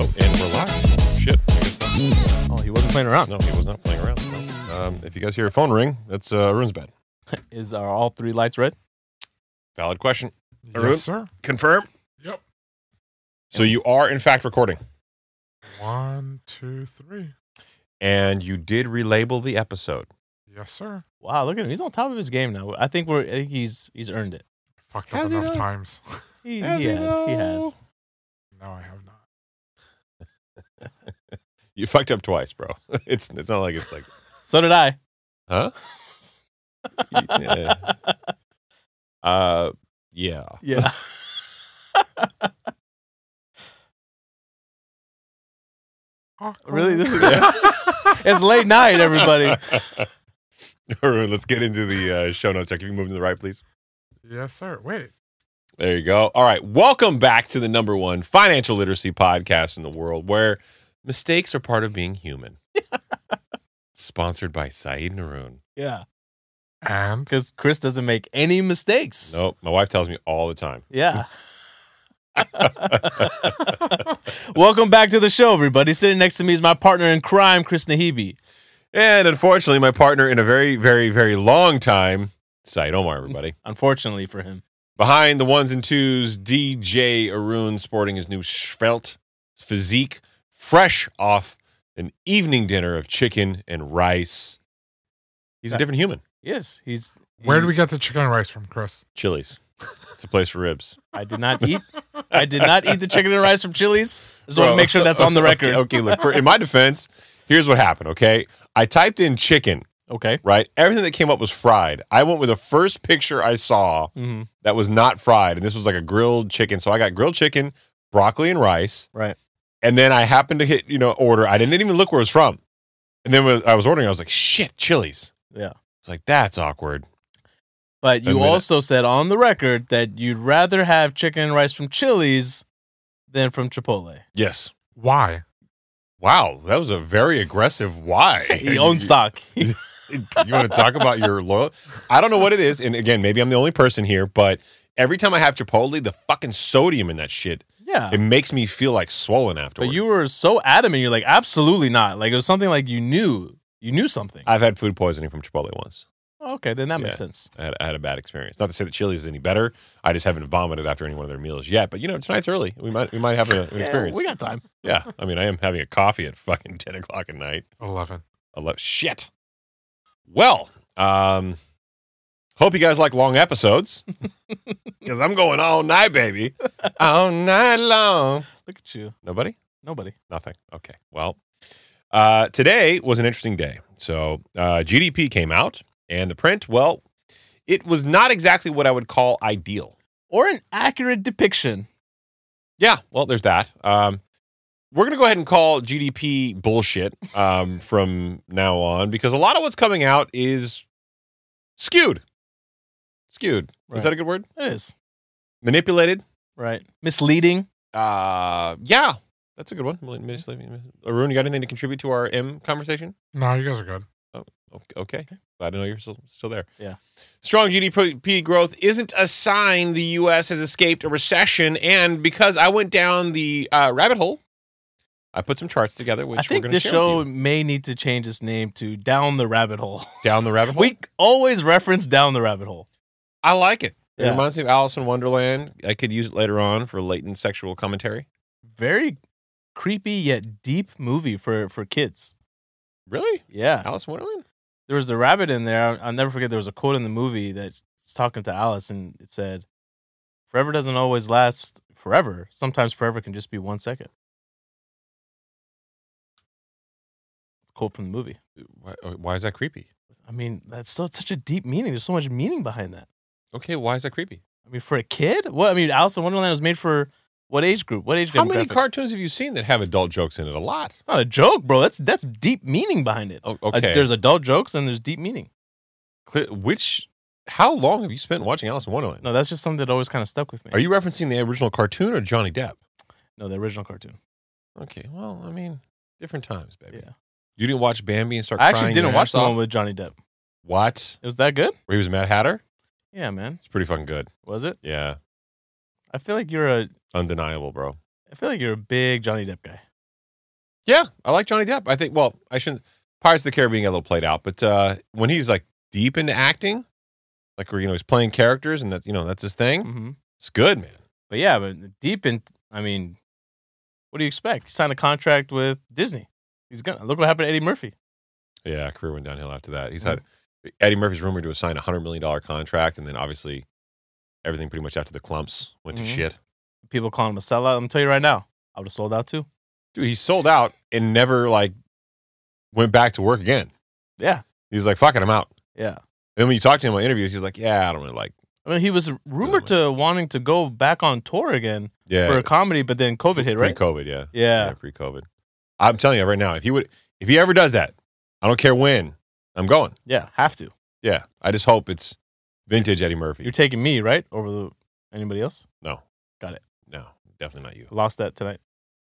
Oh, and we're live. Shit. I guess that's, Oh, he wasn't playing around. no, he was not playing around. No. Um, if you guys hear a phone ring, that's uh, Haroon's bed. Is are all three lights red? Valid question. Haroon? Yes, sir. Confirm. Yep. So you are in fact recording, One, two, three. and you did relabel the episode. Yes, sir. Wow, look at him. He's on top of his game now. I think we're. I think he's he's earned it. Fucked Has up he enough though? times. He, Has he he has. He has. no, I have not. You fucked up twice, bro. It's it's not like it's like, So did I. huh? yeah. Uh, yeah. Yeah. Really? This is- it's late night, everybody. Haroon, let's get into the uh, show notes. Can you move to the right, please? yes, sir. Wait. There you go. All right. Welcome back to the number one financial literacy podcast in the world where mistakes are part of being human. Sponsored by Saied Naroon. Yeah. Um, and Because Chris doesn't make any mistakes. Nope. My wife tells me all the time. Yeah. Welcome back to the show, everybody. Sitting next to me is my partner in crime, Chris Naghibi. And unfortunately, my partner in a very, very, very long time, Saied Omar, everybody. Unfortunately for him. Behind the ones and twos, DJ Haroon sporting his new svelte physique, fresh off an evening dinner of chicken and rice. He's a different human. Yes, he's. where did we get the chicken and rice from, Chris? Chili's. It's a place for ribs. I did not eat. I did not eat the chicken and rice from Chili's. Just want to make sure that's on the record. Okay, okay, look, for, in my defense, here's what happened, okay? I typed in chicken, Okay. right? Everything that came up was fried. I went with the first picture I saw hmm that was not fried, and this was like a grilled chicken. So I got grilled chicken, broccoli, and rice. Right. And then I happened to hit, you know, order. I didn't even look where it was from. And then when I was ordering, I was like, shit, Chili's. Yeah. It's like, that's awkward. But you also said on the record that you'd rather have chicken and rice from Chili's than from Chipotle. Yes. Why? Wow, that was a very aggressive why. He owns stock. you want to talk about your loyal? I don't know what it is, and again, maybe I'm the only person here, but every time I have Chipotle, the fucking sodium in that shit, yeah. it makes me feel like swollen afterwards. But you were so adamant. You're like, absolutely not. Like it was something like you knew. You knew something. I've had food poisoning from Chipotle once. okay, then that makes sense. I had, I had a bad experience. Not to say that Chili's is any better. I just haven't vomited after any one of their meals yet. But you know, tonight's early. We might we might have a, an experience. we got time. yeah, I mean, I am having a coffee at fucking ten o'clock at night. 11. Eleven. shit. Well, um, hope you guys like long episodes because I'm going all night, baby, all night long. Look at you. Nobody, Nobody. nothing. Okay. Well, uh, today was an interesting day. So uh, GDP came out, and the print, well, it was not exactly what I would call ideal. Or an accurate depiction. Yeah, well, there's that. Um, we're going to go ahead and call GDP bullshit um, from now on because a lot of what's coming out is skewed. Skewed. Right. Is that a good word? It is. Manipulated. Right. Misleading. Uh, yeah, that's a good one. Misleading. Haroon, you got anything to contribute to our M conversation? No, you guys are good. Okay. okay. Glad to know you're still, still there. Yeah. Strong GDP growth isn't a sign the U.S. has escaped a recession. And because I went down the uh, rabbit hole, I put some charts together, which I think we're going to this share show may need to change its name to Down the Rabbit Hole. down the rabbit hole. We always reference Down the Rabbit Hole. I like it. It Yeah. reminds me of Alice in Wonderland. I could use it later on for latent sexual commentary. Very creepy yet deep movie for for kids. Really? Yeah. Alice in Wonderland? There was the rabbit in there. I'll, never forget there was a quote in the movie that's talking to Alice and it said, Forever doesn't always last forever. Sometimes forever can just be one second. Quote from the movie. Why, why is that creepy? I mean, that's so such a deep meaning. There's so much meaning behind that. Okay, why is that creepy? I mean, for a kid, what? I mean, Alice in Wonderland was made for what age group? What age group? How many demographic? cartoons have you seen that have adult jokes in it? A lot. It's not a joke, bro. That's that's deep meaning behind it. Oh, Uh, okay. there's adult jokes and there's deep meaning. Which? How long have you spent watching Alice in Wonderland? No, that's just something that always kind of stuck with me. Are you referencing the original cartoon or Johnny Depp? no, the original cartoon. Okay, well, I mean, different times, baby. Yeah. You didn't watch Bambi and start. I actually crying didn't watch ass the off? one with Johnny Depp. What? It was that good? Where he was Mad Hatter? Yeah, man. It's pretty fucking good. Was it? Yeah, I feel like you're a undeniable, bro. I feel like you're a big Johnny Depp guy. Yeah, I like Johnny Depp. I think. Well, I shouldn't. Pirates of the Caribbean got a little played out, but uh, when he's like deep into acting, like where you know he's playing characters and that's you know that's his thing. hmm It's good, man. But yeah, but deep in, I mean, what do you expect? He signed a contract with Disney. He's gonna look what happened to Eddie Murphy. Yeah, career went downhill after that. He's had Eddie Murphy's rumored to have signed a hundred million dollar contract, and then obviously everything pretty much after the Klumps went Mhm. to shit. People calling him a sellout. I'm gonna tell you right now, I would have sold out too. Dude, he sold out and never like went back to work again. Yeah, He's like, "Fuck it, I'm out." yeah. And then when you talk to him on interviews, he's like, "Yeah, I don't really like." I mean, he was rumored to wanting to go back on tour again Yeah, for a comedy, but then COVID hit, right? Pre-COVID, yeah. Yeah. pre-COVID. I'm telling you right now, if he would, if he ever does that, I don't care when, I'm going. Yeah, have to. Yeah, I just hope it's vintage Eddie Murphy. You're taking me, right? Over the anybody else? no, Got it. No, definitely not you. Lost that tonight.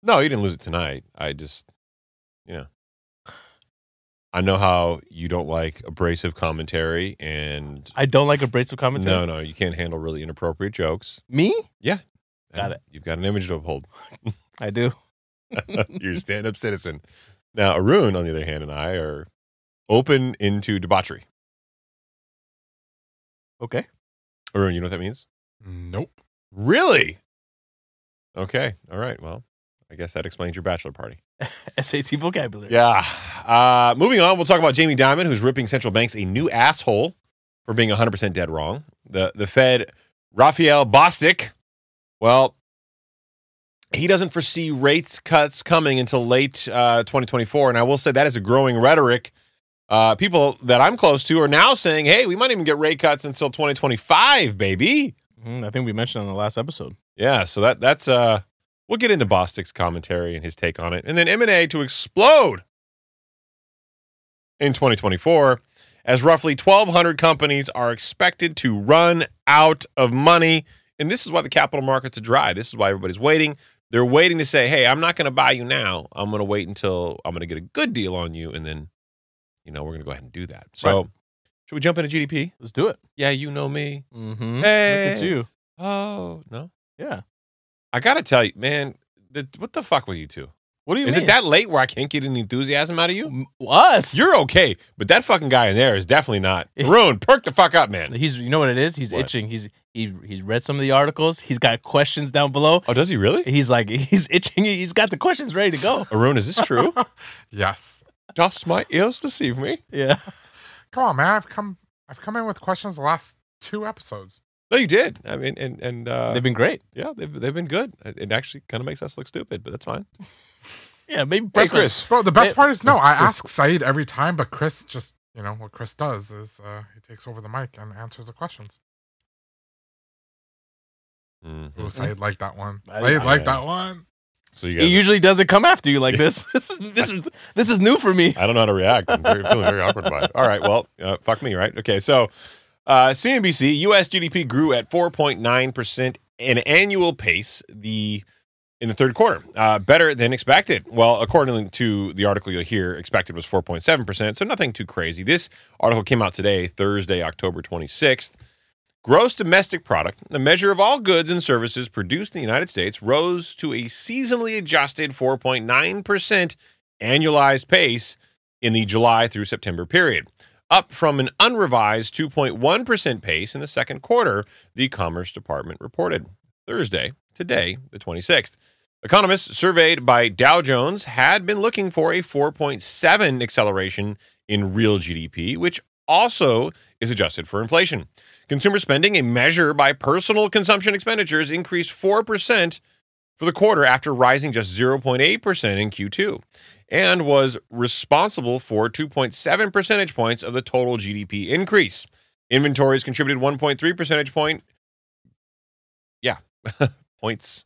No, you didn't lose it tonight. I just, you know, I know how you don't like abrasive commentary, and I don't like abrasive commentary. no, no, you can't handle really inappropriate jokes. Me? Got Got it. You've got an image to uphold. I do. You're a stand-up citizen. Now, Haroon, on the other hand, and I are open into debauchery. Okay. Haroon, you know what that means? Nope. Really? Okay. All right. Well, I guess that explains your bachelor party. SAT vocabulary. Yeah. Uh, moving on, we'll talk about Jamie Dimon, who's ripping central banks a new asshole for being 100% dead wrong. The the Fed, Raphael Bostic, well, he doesn't foresee rates cuts coming until late uh, 2024. And I will say that is a growing rhetoric. Uh, people that I'm close to are now saying, hey, we might even get rate cuts until 2025, baby. Mhm, I think we mentioned on the last episode. Yeah, so that that's uh we'll get into Bostic's commentary and his take on it. And then M&A to explode in 2024 as roughly 1200 companies are expected to run out of money. And this is why the capital markets are dry. This is why everybody's waiting. They're waiting to say, "Hey, I'm not going to buy you now. I'm going to wait until I'm going to get a good deal on you and then you know, we're going to go ahead and do that." So, Right. should we jump into GDP? Let's do it. Yeah, you know me. Mm-hmm. Hey. Look at you. Oh, no. Yeah. I got to tell you, man, the, what the fuck with you two? What do you Is mean? it that late where I can't get any enthusiasm out of you? Us? You're okay, but that fucking guy in there is definitely not. Maroon, perk the fuck up, man. He's. You know what it is? He's What? itching. He's. He. He's read some of the articles. He's got questions down below. Oh, does he really? He's like. He's itching. He's got the questions ready to go. Haroon, is this true? Yes. Does my ears deceive me? Yeah. Come on, man. I've come. I've come in with questions the last two episodes. No, you did. I mean, and and uh, They've been great. yeah, they've they've been good. It actually kind of makes us look stupid, but that's fine. Yeah. Maybe Hey, breakfast. Chris. Bro, the best It- part is no. I ask Saied every time, but Chris just, you know, what Chris does is uh, he takes over the mic and answers the questions. Mhm. Ooh, Saied liked that one. I- Saied I- liked that one. So you guys, usually doesn't come after you like this. This is this is this is new for me. I don't know how to react. I'm very, feeling very awkward about it. All right, well, uh, fuck me, right? Okay, so uh, CNBC U.S. GDP grew at 4.9 percent an annual pace. The in the third quarter, uh, better than expected. Well, according to the article you'll hear, expected was 4.7 percent, so nothing too crazy. This article came out today, Thursday, October 26th. Gross domestic product, the measure of all goods and services produced in the United States, rose to a seasonally adjusted 4.9% annualized pace in the July through September period, up from an unrevised 2.1% pace in the second quarter, the Commerce Department reported Thursday, today, the 26th. Economists surveyed by Dow Jones had been looking for a 4.7 acceleration in real GDP, which also is adjusted for inflation. Consumer spending, a measure by personal consumption expenditures, increased 4% for the quarter after rising just 0.8% in Q2 and was responsible for 2.7 percentage points of the total GDP increase. Inventories contributed 1.3 percentage point. Yeah, points.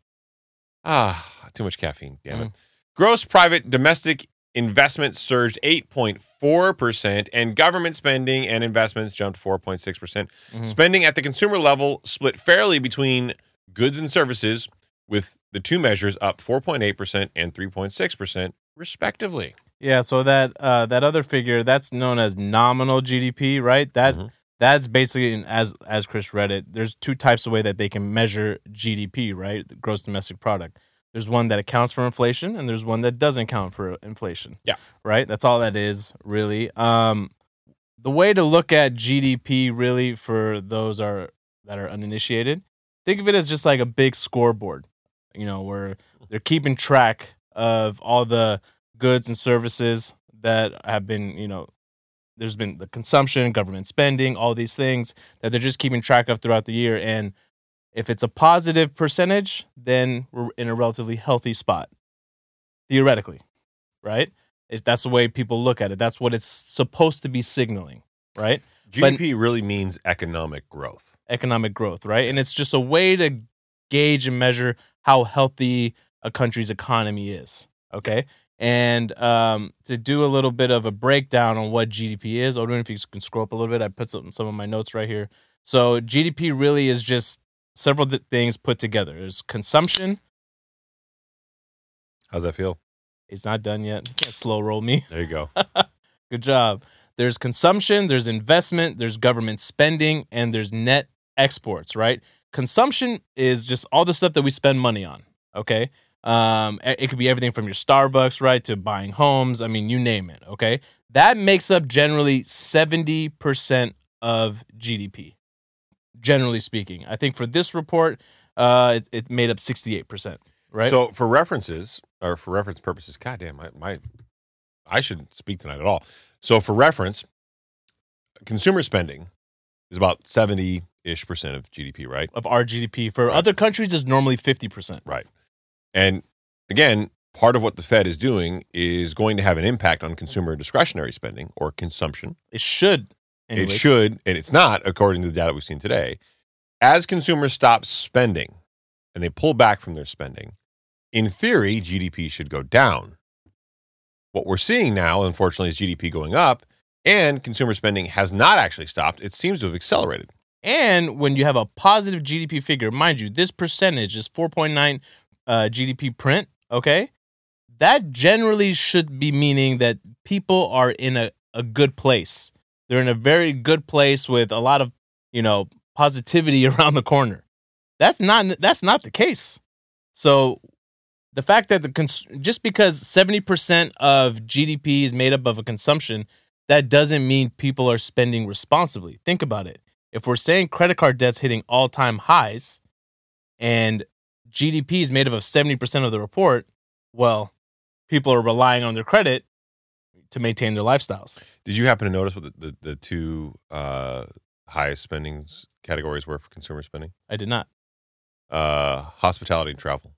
Ah, too much caffeine. Damn it. Gross private domestic investment surged 8.4%, and government spending and investments jumped 4.6%. percent Mhm. Spending at the consumer level split fairly between goods and services, with the two measures up 4.8% and 3.6%, respectively. Yeah, so that uh, that other figure that's known as nominal GDP, right? That Mhm. that's basically as as Chris read it. There's two types of way that they can measure GDP, right? The gross domestic product. There's one that accounts for inflation, and there's one that doesn't count for inflation. Yeah. Right. That's all that is really. Um, the way to look at GDP really for those are that are uninitiated, think of it as just like a big scoreboard. You know, where they're keeping track of all the goods and services that have been, you know, there's been the consumption, government spending, all these things that they're just keeping track of throughout the year. And if it's a positive percentage, then we're in a relatively healthy spot, theoretically, right? It's, that's the way people look at it. That's what it's supposed to be signaling, right? GDP really means economic growth. Economic growth, right? And it's just a way to gauge and measure how healthy a country's economy is, okay? And um, to do a little bit of a breakdown on what GDP is, Odin, if you can scroll up a little bit, I put some, some of my notes right here. So GDP really is just several th- things put together. There's consumption. How's that feel? It's not done yet. You can't slow roll me. There you go. Good job. There's consumption, there's investment, there's government spending, and there's net exports, right? Consumption is just all the stuff that we spend money on, okay? Um, it it could be everything from your Starbucks, right, to buying homes. I mean, you name it, okay? That makes up generally 70% of GDP, generally speaking. I think for this report, uh, it, it made up 68%, right? So for references or for reference purposes, goddamn, my, my I shouldn't speak tonight at all. So for reference, consumer spending is about seventy ish percent of GDP, right? of our GDP. For Right. other countries, is normally 50%. Right. And again, part of what the Fed is doing is going to have an impact on consumer discretionary spending or consumption. It should. It should, and it's not, according to the data we've seen today. As consumers stop spending and they pull back from their spending, in theory, GDP should go down. What we're seeing now, unfortunately, is GDP going up, and consumer spending has not actually stopped. It seems to have accelerated. And when you have a positive GDP figure, mind you, this percentage is 4.9 uh, GDP print, okay? That generally should be meaning that people are in a, a good place. They're in a very good place with a lot of, you know, positivity around the corner. That's not that's not the case. So the fact that the cons- just because 70% of GDP is made up of a consumption, that doesn't mean people are spending responsibly. Think about it. If we're saying credit card debt's hitting all-time highs and GDP is made up of 70% of the report, well, people are relying on their credit to maintain their lifestyles. Did you happen to notice what the, the, the two uh, highest spending categories were for consumer spending? I did not. Uh, hospitality and travel.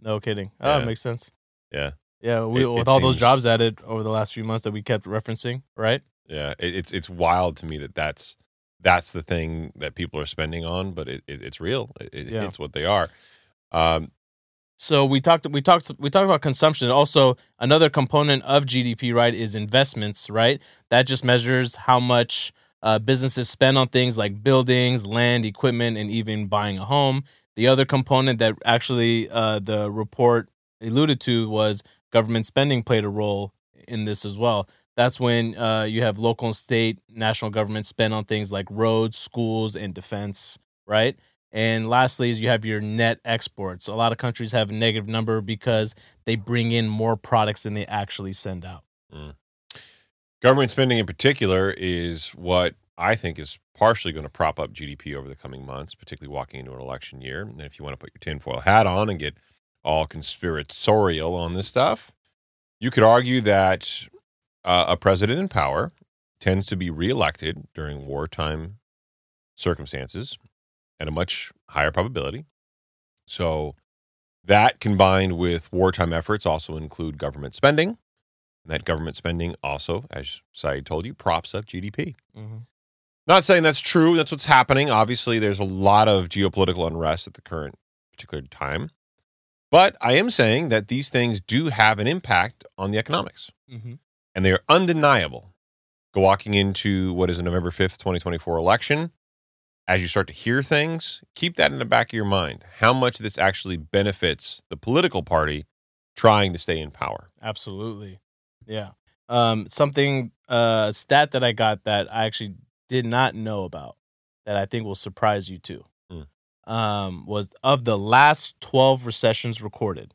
No kidding. Oh, Yeah. that makes sense. Yeah. Yeah, we, It- with it all those jobs added over the last few months that we kept referencing, right? Yeah, it, it's it's wild to me that that's that's the thing that people are spending on, but it, it it's real. Yeah. It's what they are. Um, So we talked we talked we talked about consumption. Also, another component of GDP, right, is investments, right? That just measures how much uh, businesses spend on things like buildings, land, equipment, and even buying a home. The other component that actually uh, the report alluded to was government spending played a role in this as well. That's when uh, you have local and state, national government spend on things like roads, schools, and defense, right? And lastly, is you have your net exports. A lot of countries have a negative number because they bring in more products than they actually send out. government spending in particular is what I think is partially going to prop up GDP over the coming months, particularly walking into an election year. And if you want to put your tinfoil hat on and get all conspiratorial on this stuff, you could argue that uh, a president in power tends to be reelected during wartime circumstances at a much higher probability. So that combined with wartime efforts also include government spending. And that government spending also, as Saied told you, props up GDP. Not saying that's true. That's what's happening. Obviously, there's a lot of geopolitical unrest at the current particular time. But I am saying that these things do have an impact on the economics, Mm-hmm. and they are undeniable. Go walking into what is a November 5th, 2024 election, as you start to hear things, keep that in the back of your mind. How much this actually benefits the political party trying to stay in power. Absolutely. Yeah. Um, something, uh, stat that I got that I actually did not know about that I think will surprise you too. Hmm. Um, was of the last 12 recessions recorded,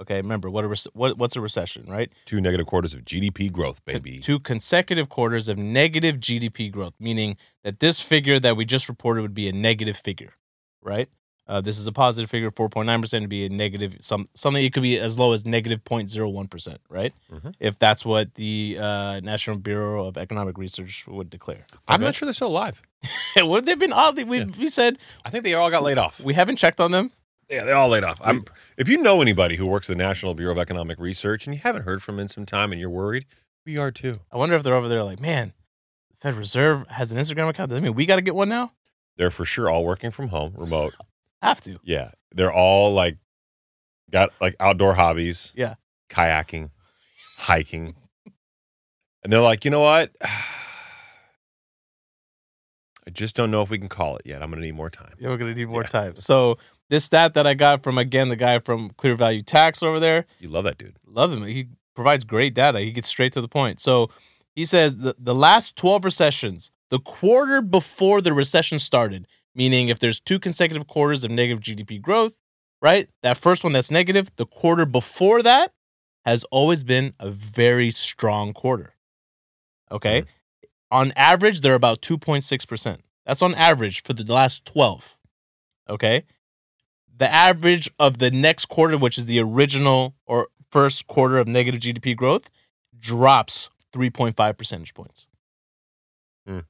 Okay, remember what a rec- what what's a recession, right? Two negative quarters of GDP growth, baby. Two consecutive quarters of negative GDP growth, meaning that this figure that we just reported would be a negative figure, right? Uh, this is a positive figure, four point nine percent, to be a negative some something. It could be as low as negative 0.01 percent, right? Mhm. If that's what the uh, National Bureau of Economic Research would declare. I'm not sure they're still alive. well, they've been oddly. We we said I think they all got laid off. we haven't checked on them. Yeah, they all laid off. I'm, if you know anybody who works at the National Bureau of Economic Research and you haven't heard from them in some time and you're worried, we are too. I wonder if they're over there like, man, the Fed Reserve has an Instagram account. Does that mean we got to get one now? They're for sure all working from home, remote. Have to. Yeah, they're all like got like outdoor hobbies. Yeah. kayaking, hiking, and they're like, you know what? I just don't know if we can call it yet. I'm gonna need more time. Yeah, we're gonna need more Yeah. time. So this stat that I got from again the guy from Clear Value Tax over there, You love that dude. love him. He provides great data. He gets straight to the point. So he says the, the last 12 recessions, the quarter before the recession started, meaning if there's two consecutive quarters of negative GDP growth, right? That first one that's negative, the quarter before that has always been a very strong quarter. Okay. Mm-hmm. On average, they're about 2.6%. That's on average for the last 12. Okay. The average of the next quarter, which is the original or first quarter of negative GDP growth, drops 3.5 percentage points. Hmm.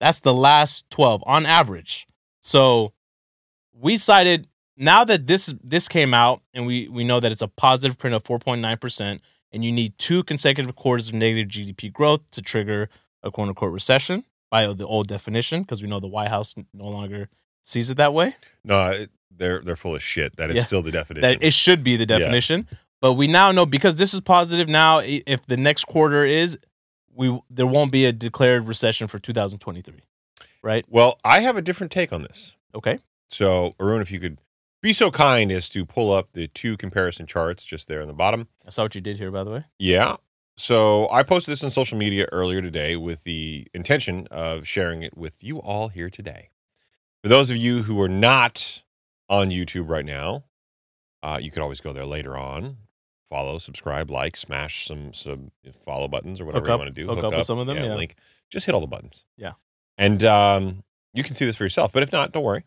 That's the last 12 on average. So we cited now that this this came out and we we know that it's a positive print of 4.9% and you need two consecutive quarters of negative GDP growth to trigger a quote unquote recession by the old definition because we know the White House no longer sees it that way. No, it, they're they're full of shit. That is Yeah. still the definition. That it should be the Yeah. definition. But we now know because this is positive now if the next quarter is we there won't be a declared recession for 2023. Right? well, I have a different take on this. Okay. So, Haroon, if you could be so kind as to pull up the two comparison charts just there on the bottom. I saw what you did here by the way. Yeah. So I posted this on social media earlier today with the intention of sharing it with you all here today. For those of you who are not on YouTube right now, uh, you could always go there later on. Follow, subscribe, like, smash some some follow buttons or whatever Hook you want to do. hook up with some of them, yeah. Link. Just hit all the buttons. Yeah. And um, you can see this for yourself. But if not, don't worry.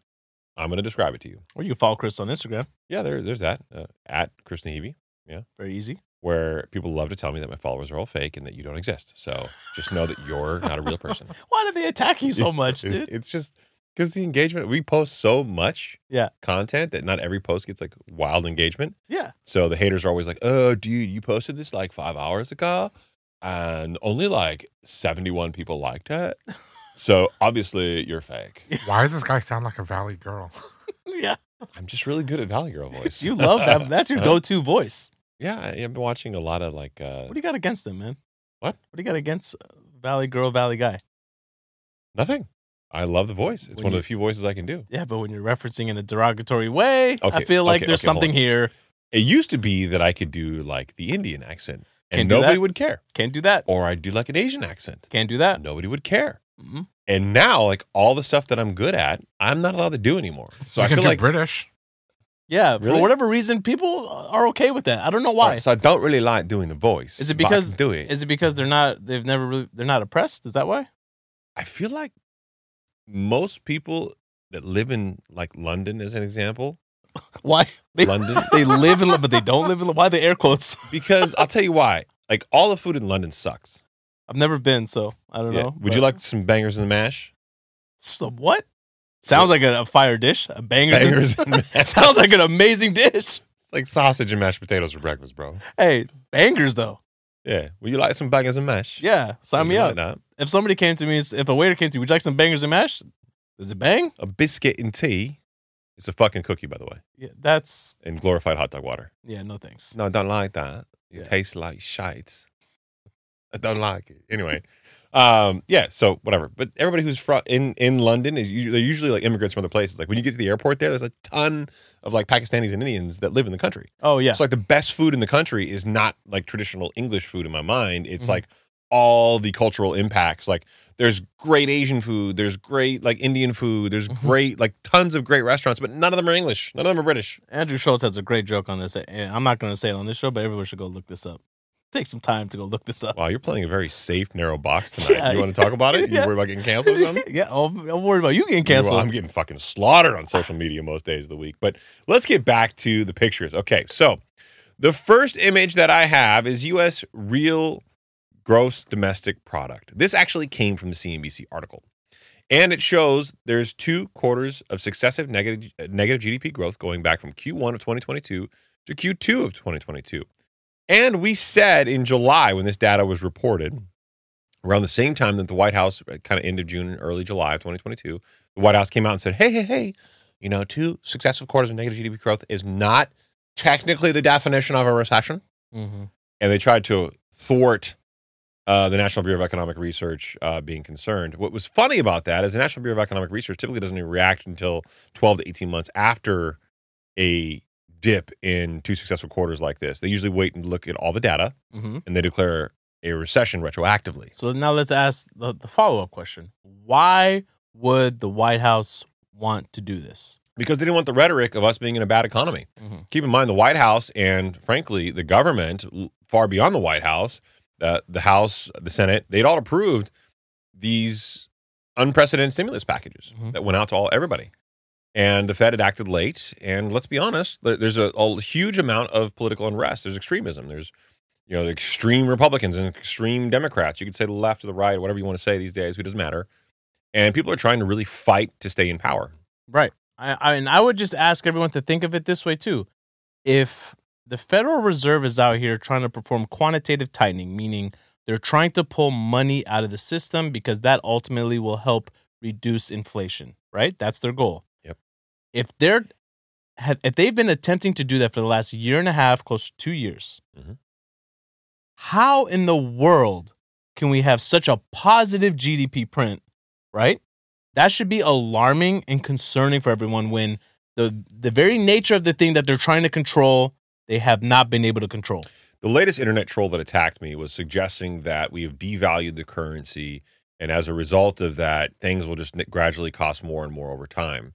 I'm going to describe it to you. Or you can follow Chris on Instagram. Yeah, there, there's that uh, at Chris Naghibi Yeah. Very easy. where people love to tell me that my followers are all fake and that you don't exist. So just know that you're not a real person. Why do they attack you so much, dude? It's just because the engagement, we post so much Yeah. content that not every post gets like wild engagement. Yeah. So the haters are always like, oh, dude, you posted this like five hours ago and only like 71 people liked it. So obviously you're fake. Why does this guy sound like a Valley girl? Yeah. I'm just really good at Valley Girl voice. You love that. That's your go-to voice. yeah, I- I've been watching a lot of like, uh, What do you got against him, man? What? What do you got against uh, Valley Girl, Valley Guy? nothing. I love the voice. It's When one you- of the few voices I can do. Yeah, but when you're referencing in a derogatory way, I feel like okay, there's okay, something here. It used to be that I could do like the Indian accent and Can't nobody would care. Can't do that. Or I'd do like an Asian accent. Can't do that. Nobody would care. hmm And now, like all the stuff that I'm good at, I'm not allowed to do anymore. So you I can feel do like British. Yeah, Really? for whatever reason, people are okay with that. I don't know why. Right, so I don't really like doing the voice. Is it but I can because- do it? Is it because they're not? They've never really. They're not oppressed. Is that why? I feel like most people that live in like London, as an example, Why they London, they live in, but they don't live in. Why the air quotes? because I'll tell you why. Like all the food in London sucks. I've never been, so I don't Yeah. know. Would you like some bangers and mash? some what? Sounds like a, a fire dish. A bangers. and- Bangers and mash. Sounds like an amazing dish. It's like sausage and mashed potatoes for breakfast, bro. Hey, bangers though. Yeah. Would you like some bangers and mash? Yeah, sign Would me you up. like that? If somebody came to me, if a waiter came to me, would you like some bangers and mash? Does it bang? A biscuit and tea It's a fucking cookie, by the way, Yeah, that's and glorified hot dog water. yeah. No thanks. No, I don't like that. It Yeah. tastes like shite. I don't like it. Anyway, um, yeah. So whatever. But everybody who's from in in London is usually, they're usually like immigrants from other places. Like when you get to the airport, there, there's a ton of like Pakistanis and Indians that live in the country. Oh yeah. So like the best food in the country is not like traditional English food in my mind. It's Mhm. like all the cultural impacts. Like there's great Asian food, there's great like Indian food, there's Mm-hmm. great like tons of great restaurants, but none of them are English. None of them are British. Andrew Schulz has a great joke on this. I'm not going to say it on this show, but everyone should go look this up. Take some time to go look this up. Wow, you're playing a very safe, narrow box tonight. Yeah. You want to talk about it? You Yeah. worried about getting canceled or something? yeah, oh, I'm worried about you getting canceled. I'm getting fucking slaughtered on social media most days of the week. But let's get back to the pictures. Okay, so the first image that I have is U.S. real gross domestic product. This actually came from the CNBC article. And it shows there's two quarters of successive negative, negative GDP growth going back from Q1 of 2022 to Q2 of 2022. And we said in July when this data was reported, around the same time that the White House, kind of end of June, early July of 2022, the White House came out and said, hey, hey, hey, you know, two successive quarters of negative GDP growth is not technically the definition of a recession. hmm And they tried to thwart uh, the National Bureau of Economic Research uh, being concerned. What was funny about that is the National Bureau of Economic Research typically doesn't even react until 12 to 18 months after a dip in two successful quarters like this. They usually wait and look at all the data hmm and they declare a recession retroactively. So now let's ask the, the follow up question Why would the White House want to do this? because they didn't want the rhetoric of us being in a bad economy. Mhm. Keep in mind, the White House and frankly, the government, far beyond the White House, uh, the House, the Senate, they'd all approved these unprecedented stimulus packages Mhm. that went out to all everybody. And the Fed had acted late. And let's be honest, there's a, a huge amount of political unrest. There's extremism. There's you know, the extreme Republicans and extreme Democrats. You could say the left or the right, whatever you want to say these days, who doesn't matter. And people are trying to really fight to stay in power. Right. I, I I would just ask everyone to think of it this way too. If the Federal Reserve is out here trying to perform quantitative tightening, meaning they're trying to pull money out of the system because that ultimately will help reduce inflation, right? That's their goal. If they're if they've been attempting to do that for the last year and a half, close to two years, Mhm. how in the world can we have such a positive GDP print, right? That should be alarming and concerning for everyone when the the very nature of the thing that they're trying to control, they have not been able to control. The latest internet troll that attacked me was suggesting that we have devalued the currency, and as a result of that, things will just gradually cost more and more over time.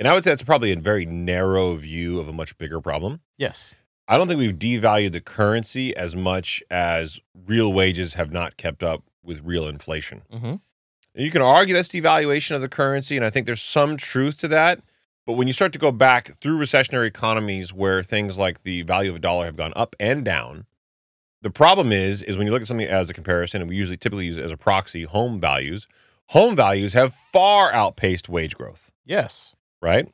And I would say that's probably a very narrow view of a much bigger problem. Yes. I don't think we've devalued the currency as much as real wages have not kept up with real inflation. Mm-hmm. And you can argue that's devaluation of the currency, and I think there's some truth to that. But when you start to go back through recessionary economies where things like the value of a dollar have gone up and down, the problem is is when you look at something as a comparison, and we usually typically use it as a proxy, home values, home values have far outpaced wage growth, Yes. Right?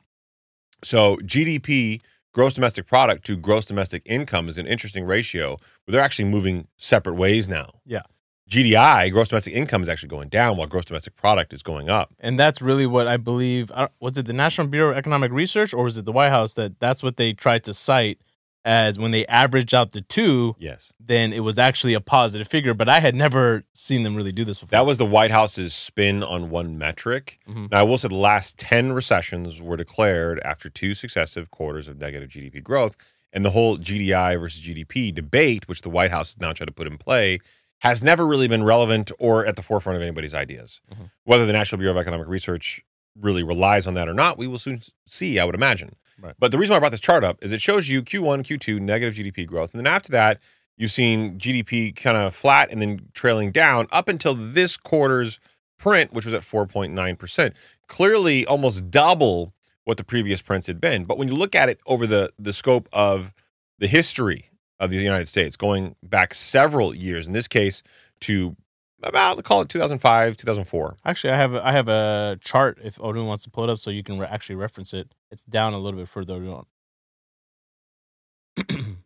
So GDP, gross domestic product to gross domestic income is an interesting ratio where they're actually moving separate ways now. Yeah. GDI, gross domestic income, is actually going down while gross domestic product is going up. And that's really what I believe. Was it the National Bureau of Economic Research or was it the White House that that's what they tried to cite as when they averaged out the two, Yes. then it was actually a positive figure. But I had never seen them really do this before. That was the White House's spin on one metric. Mhm. Now, I will say the last 10 recessions were declared after two successive quarters of negative GDP growth. And the whole GDI versus GDP debate, which the White House is now trying to put in play, has never really been relevant or at the forefront of anybody's ideas. Mhm. Whether the National Bureau of Economic Research really relies on that or not, we will soon see, I would imagine. Right. But the reason why I brought this chart up is it shows you Q1, Q2, negative GDP growth. And then after that, you've seen GDP kind of flat and then trailing down up until this quarter's print, which was at 4.9%. Clearly almost double what the previous prints had been. But when you look at it over the, the scope of the history of the United States, going back several years, in this case to about, call it 2005, 2004. Actually, I have i have a chart if Odin wants to pull it up so you can re- actually reference it. It's down a little bit further on.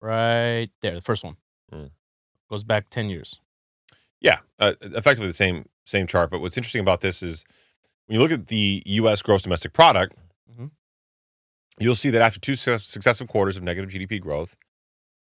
right there, the first one Mm. goes back ten years. Yeah, uh, effectively the same same chart. But what's interesting about this is when you look at the U.S. gross domestic product, Mhm. you'll see that after two su- successive quarters of negative GDP growth,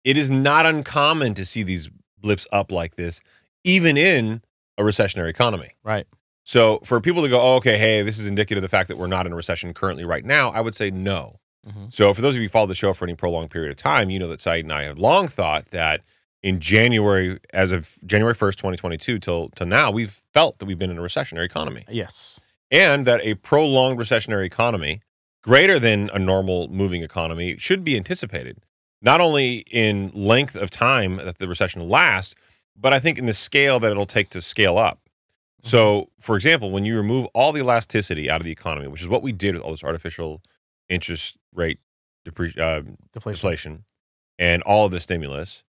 it is not uncommon to see these blips up like this, even in a recessionary economy. Right. So for people to go, oh, okay, hey, this is indicative of the fact that we're not in a recession currently right now, I would say no. Mm-hmm. So for those of you who follow the show for any prolonged period of time, you know that Saied and I have long thought that in January, as of January 1st, 2022 till till now, we've felt that we've been in a recessionary economy Yes. and that a prolonged recessionary economy, greater than a normal moving economy, should be anticipated. Not only in length of time that the recession will last, but I think in the scale that it'll take to scale up. So, for example, when you remove all the elasticity out of the economy, which is what we did with all this artificial interest rate depre- uh, Deflation. inflation and all of the stimulus,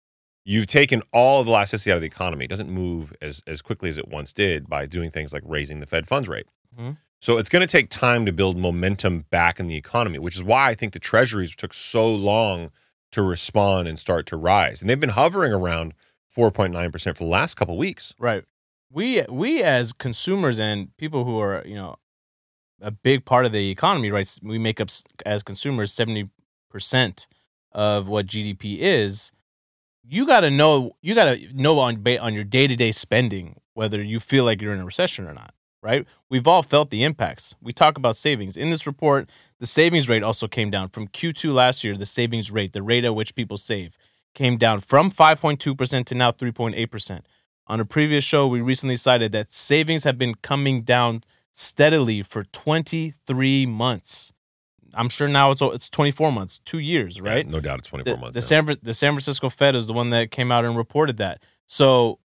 you've taken all of the elasticity out of the economy. It doesn't move as, as quickly as it once did by doing things like raising the Fed funds rate. Mhm. So it's going to take time to build momentum back in the economy, which is why I think the treasuries took so long to respond and start to rise. And they've been hovering around 4.9% for the last couple weeks. Right. We we as consumers and people who are you know a big part of the economy, right? We make up as consumers seventy percent of what GDP is. You got to know. You got to know on on your day to day spending whether you feel like you're in a recession or not. Right. We've all felt the impacts. We talk about savings in this report. The savings rate also came down from Q2 last year. The savings rate, the rate at which people save, came down from 5.2% to now 3.8%. On a previous show, we recently cited that savings have been coming down steadily for 23 months. I'm sure now it's it's 24 months, two years, right? Yeah, no doubt it's 24 the, months. the now. San the San Francisco Fed is the one that came out and reported that. So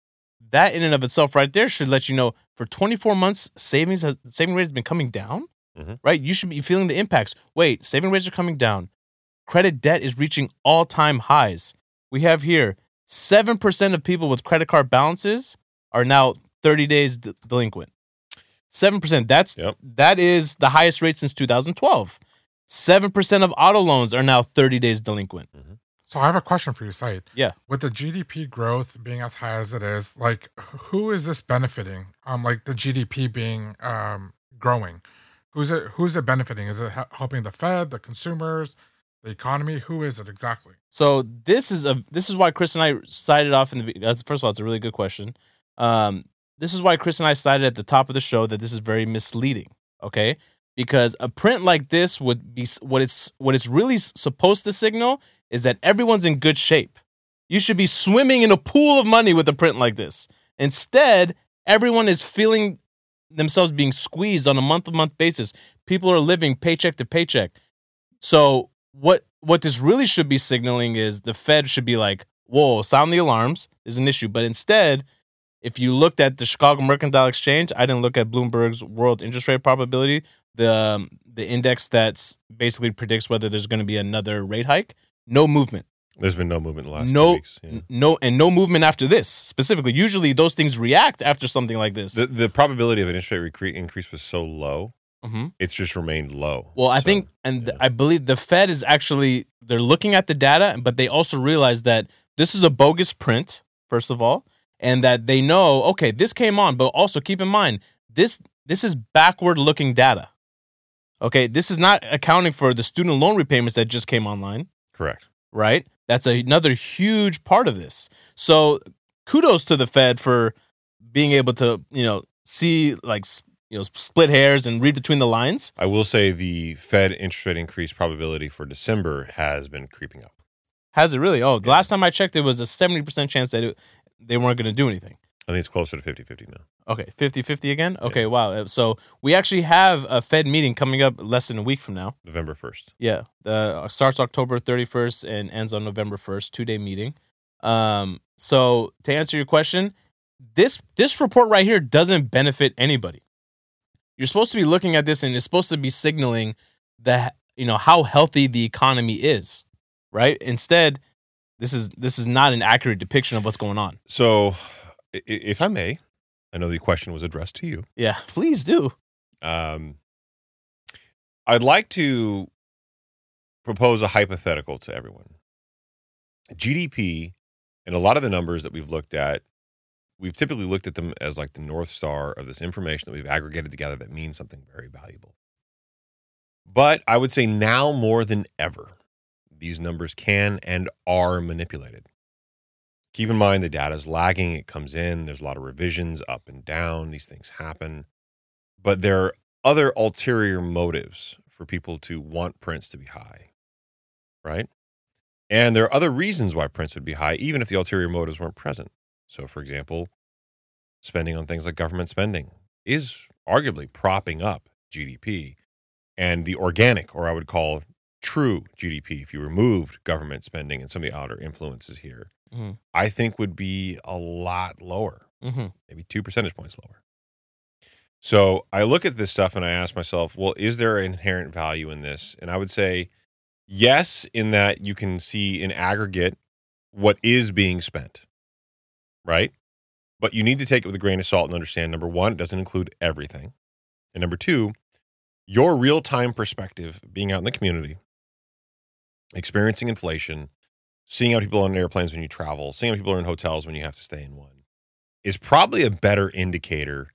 that in and of itself, right there, should let you know for 24 months, savings has, saving rate has been coming down. Mhm. Right, you should be feeling the impacts. Wait, saving rates are coming down. Credit debt is reaching all time highs. We have here seven percent of people with credit card balances are now 30 days d- delinquent. Seven percent. That's Yep. that is the highest rate since 2012. Seven percent of auto loans are now 30 days delinquent. So I have a question for you, Saied. Yeah. With the GDP growth being as high as it is, like who is this benefiting? Um, like the GDP being um growing, who's it? Who's it benefiting? Is it helping the Fed, the consumers, the economy? Who is it exactly? So this is a this is why Chris and I cited off in the first of all it's a really good question. Um, this is why Chris and I cited at the top of the show that this is very misleading. Okay, because a print like this would be what it's what it's really supposed to signal is that everyone's in good shape. You should be swimming in a pool of money with a print like this. Instead, everyone is feeling themselves being squeezed on a month to month basis. People are living paycheck to paycheck. So what what this really should be signaling is the Fed should be like, whoa, sound the alarms. is an issue. But instead, if you looked at the Chicago Mercantile Exchange, I didn't look at Bloomberg's world interest rate probability, the um, the index that's basically predicts whether there's going to be another rate hike. No movement. There's been no movement in the last No- weeks. yeah. No and no movement after this specifically. Usually those things react after something like this. The, the probability of an interest rate increase was so low, Mhm. it's just remained low. Well, I So, think, and yeah. I believe the Fed is actually they're looking at the data, but they also realize that this is a bogus print, first of all, and that they know, okay, this came on, but also keep in mind this this is backward looking data. Okay, this is not accounting for the student loan repayments that just came online, correct. right? That's another huge part of this. So, kudos to the Fed for being able to, you know, see like you know split hairs and read between the lines. I will say the Fed interest rate increase probability for December has been creeping up. Has it really? Oh, the Yeah. last time I checked, it was a 70% chance that it, they weren't going to do anything. I think it's closer to 50 50 now. Okay, 50 50 again? Okay, wow. Uh, So we actually have a Fed meeting coming up less than a week from now. November 1st. Yeah. The starts October 31st and ends on November 1st, two day meeting. Um, so to answer your question, this this report right here doesn't benefit anybody. You're supposed to be looking at this and it's supposed to be signaling that you know how healthy the economy is, right? Instead, this is this is not an accurate depiction of what's going on. So, if I may, I know the question was addressed to you. Yeah, please do. Um, I'd like to propose a hypothetical to everyone. GDP and a lot of the numbers that we've looked at, we've typically looked at them as like the North Star of this information that we've aggregated together that means something very valuable. But I would say now more than ever, these numbers can and are manipulated. Keep in mind the data is lagging, it comes in, there's a lot of revisions up and down, these things happen but there are other ulterior motives for people to want prints to be high, right? And there are other reasons why prints would be high, even if the ulterior motives weren't present. So, for example, spending on things like government spending is arguably propping up GDP. And the organic, or I would call true GDP, if you removed government spending and some of the outer influences here, Mhm. I think would be a lot lower, Mm-hmm. maybe two percentage points lower. So I look at this stuff and I ask myself, well, is there an inherent value in this? And I would say, yes, in that you can see in aggregate what is being spent, right? But you need to take it with a grain of salt and understand number one, it doesn't include everything. And number two, your real time perspective, being out in the community, experiencing inflation, seeing how people are on airplanes when you travel, seeing how people are in hotels when you have to stay in one, is probably a better indicator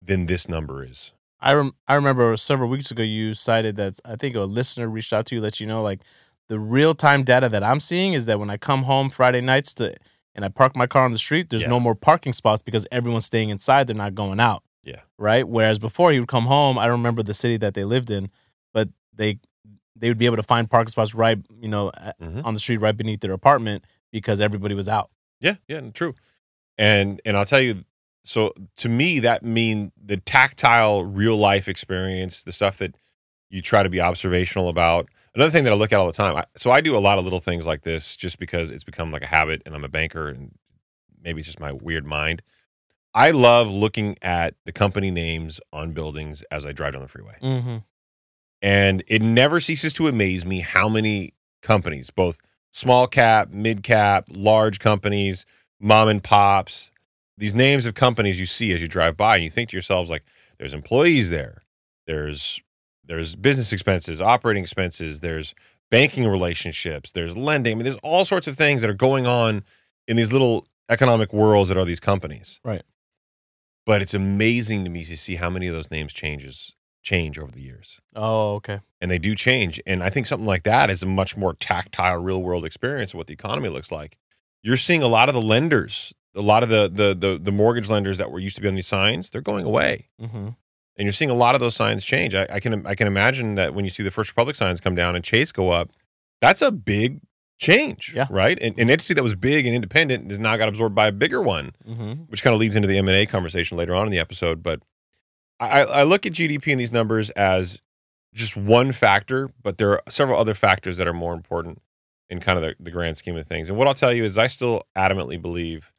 than this number is. I rem- I remember several weeks ago you cited that I think a listener reached out to you, let you know like the real time data that I'm seeing is that when I come home Friday nights to and I park my car on the street, there's Yeah. no more parking spots because everyone's staying inside. They're not going out. Yeah. Right. Whereas before he would come home, I don't remember the city that they lived in, but they they would be able to find parking spots right, you know, Mhm. on the street right beneath their apartment because everybody was out. Yeah, yeah, true. And and I'll tell you, so to me, that mean the tactile, real life experience, the stuff that you try to be observational about. Another thing that I look at all the time. I, so I do a lot of little things like this, just because it's become like a habit, and I'm a banker, and maybe it's just my weird mind. I love looking at the company names on buildings as I drive down the freeway. Mm-hmm. And it never ceases to amaze me how many companies, both small cap, mid cap, large companies, mom and pops, these names of companies you see as you drive by, and you think to yourselves, like, there's employees there, there's there's business expenses, operating expenses, there's banking relationships, there's lending. I mean, there's all sorts of things that are going on in these little economic worlds that are these companies. Right. But it's amazing to me to see how many of those names changes change over the years Oh, okay. and they do change. And I think something like that is a much more tactile, real world experience of what the economy looks like. You're seeing a lot of the lenders, a lot of the the the, the mortgage lenders that were used to be on these signs, they're going away, Mm-hmm. And you're seeing a lot of those signs change. I, I can I can imagine that when you see the First Republic signs come down and Chase go up, that's a big change, Yeah. right? And an entity that was big and independent has now got absorbed by a bigger one Mm-hmm. which kind of leads into the M and A conversation later on in the episode. But I, I look at GDP and these numbers as just one factor, but there are several other factors that are more important in kind of the, the grand scheme of things. And what I'll tell you is, I still adamantly believe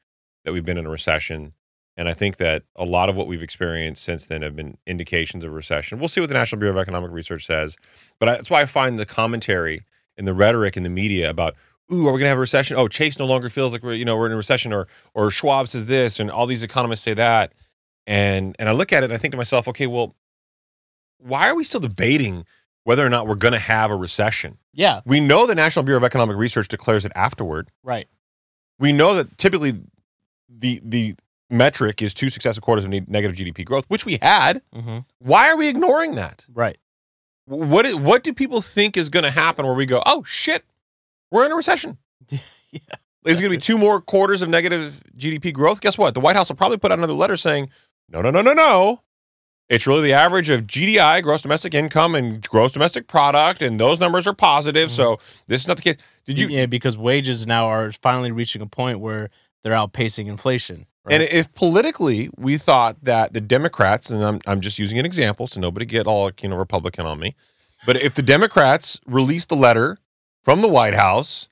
that we've been in a recession. And I think that a lot of what we've experienced since then have been indications of recession. We'll see what the National Bureau of Economic Research says. But I, that's why I find the commentary and the rhetoric in the media about, ooh, are we going to have a recession? Oh, Chase no longer feels like we're, you know, we're in a recession or, or Schwab says this and all these economists say that. And, and I look at it and I think to myself, okay, well, why are we still debating whether or not we're going to have a recession? Yeah. We know the National Bureau of Economic Research declares it afterward. Right. We know that typically the the metric is two successive quarters of negative GDP growth, which we had. Mm-hmm. Why are we ignoring that? Right. What what do people think is going to happen where we go, oh shit, we're in a recession? yeah. There's going to be two more quarters of negative GDP growth. Guess what? The White House will probably put out another letter saying, no, no, no, no, no. It's really the average of GDI, gross domestic income, and gross domestic product, and those numbers are positive. So this is not the case. Did you? yeah, because wages now are finally reaching a point where they're outpacing inflation. Right? And if politically we thought that the Democrats, and I'm, I'm just using an example, so nobody get all you know Republican on me, but if the Democrats released the letter from the White House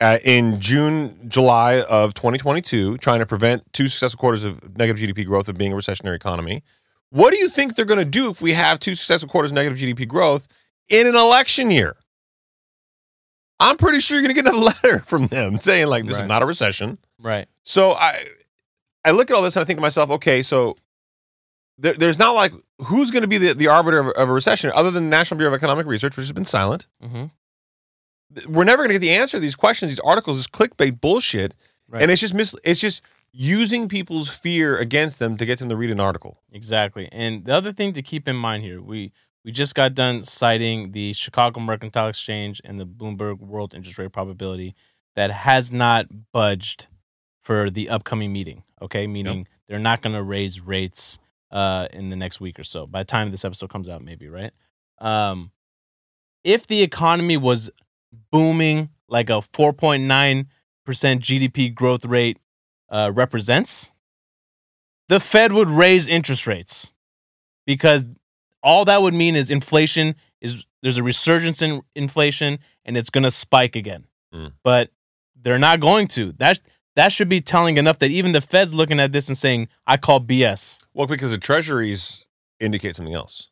uh, in June, July of 2022, trying to prevent two successive quarters of negative GDP growth of being a recessionary economy, what do you think they're going to do if we have two successive quarters of negative GDP growth in an election year? I'm pretty sure you're going to get a letter from them saying like this is not a recession. right. So I I look at all this and I think to myself, okay, so there, there's not like who's going to be the, the arbiter of, of a recession other than the National Bureau of Economic Research, which has been silent. Mm-hmm. We're never going to get the answer to these questions. These articles is clickbait bullshit, Right. and it's just mis- it's just using people's fear against them to get them to read an article. Exactly. And the other thing to keep in mind here, we we just got done citing the Chicago Mercantile Exchange and the Bloomberg World Interest Rate Probability that has not budged for the upcoming meeting. Okay, meaning they're not going to raise rates uh, in the next week or so. By the time this episode comes out, maybe right. Um, if the economy was booming like a 4.9% GDP growth rate uh, represents, the Fed would raise interest rates because all that would mean is inflation is there's a resurgence in inflation and it's going to spike again. Mm. But they're not going to. That that should be telling enough that even the Fed's looking at this and saying, "I call BS." Well, because the treasuries indicate something else.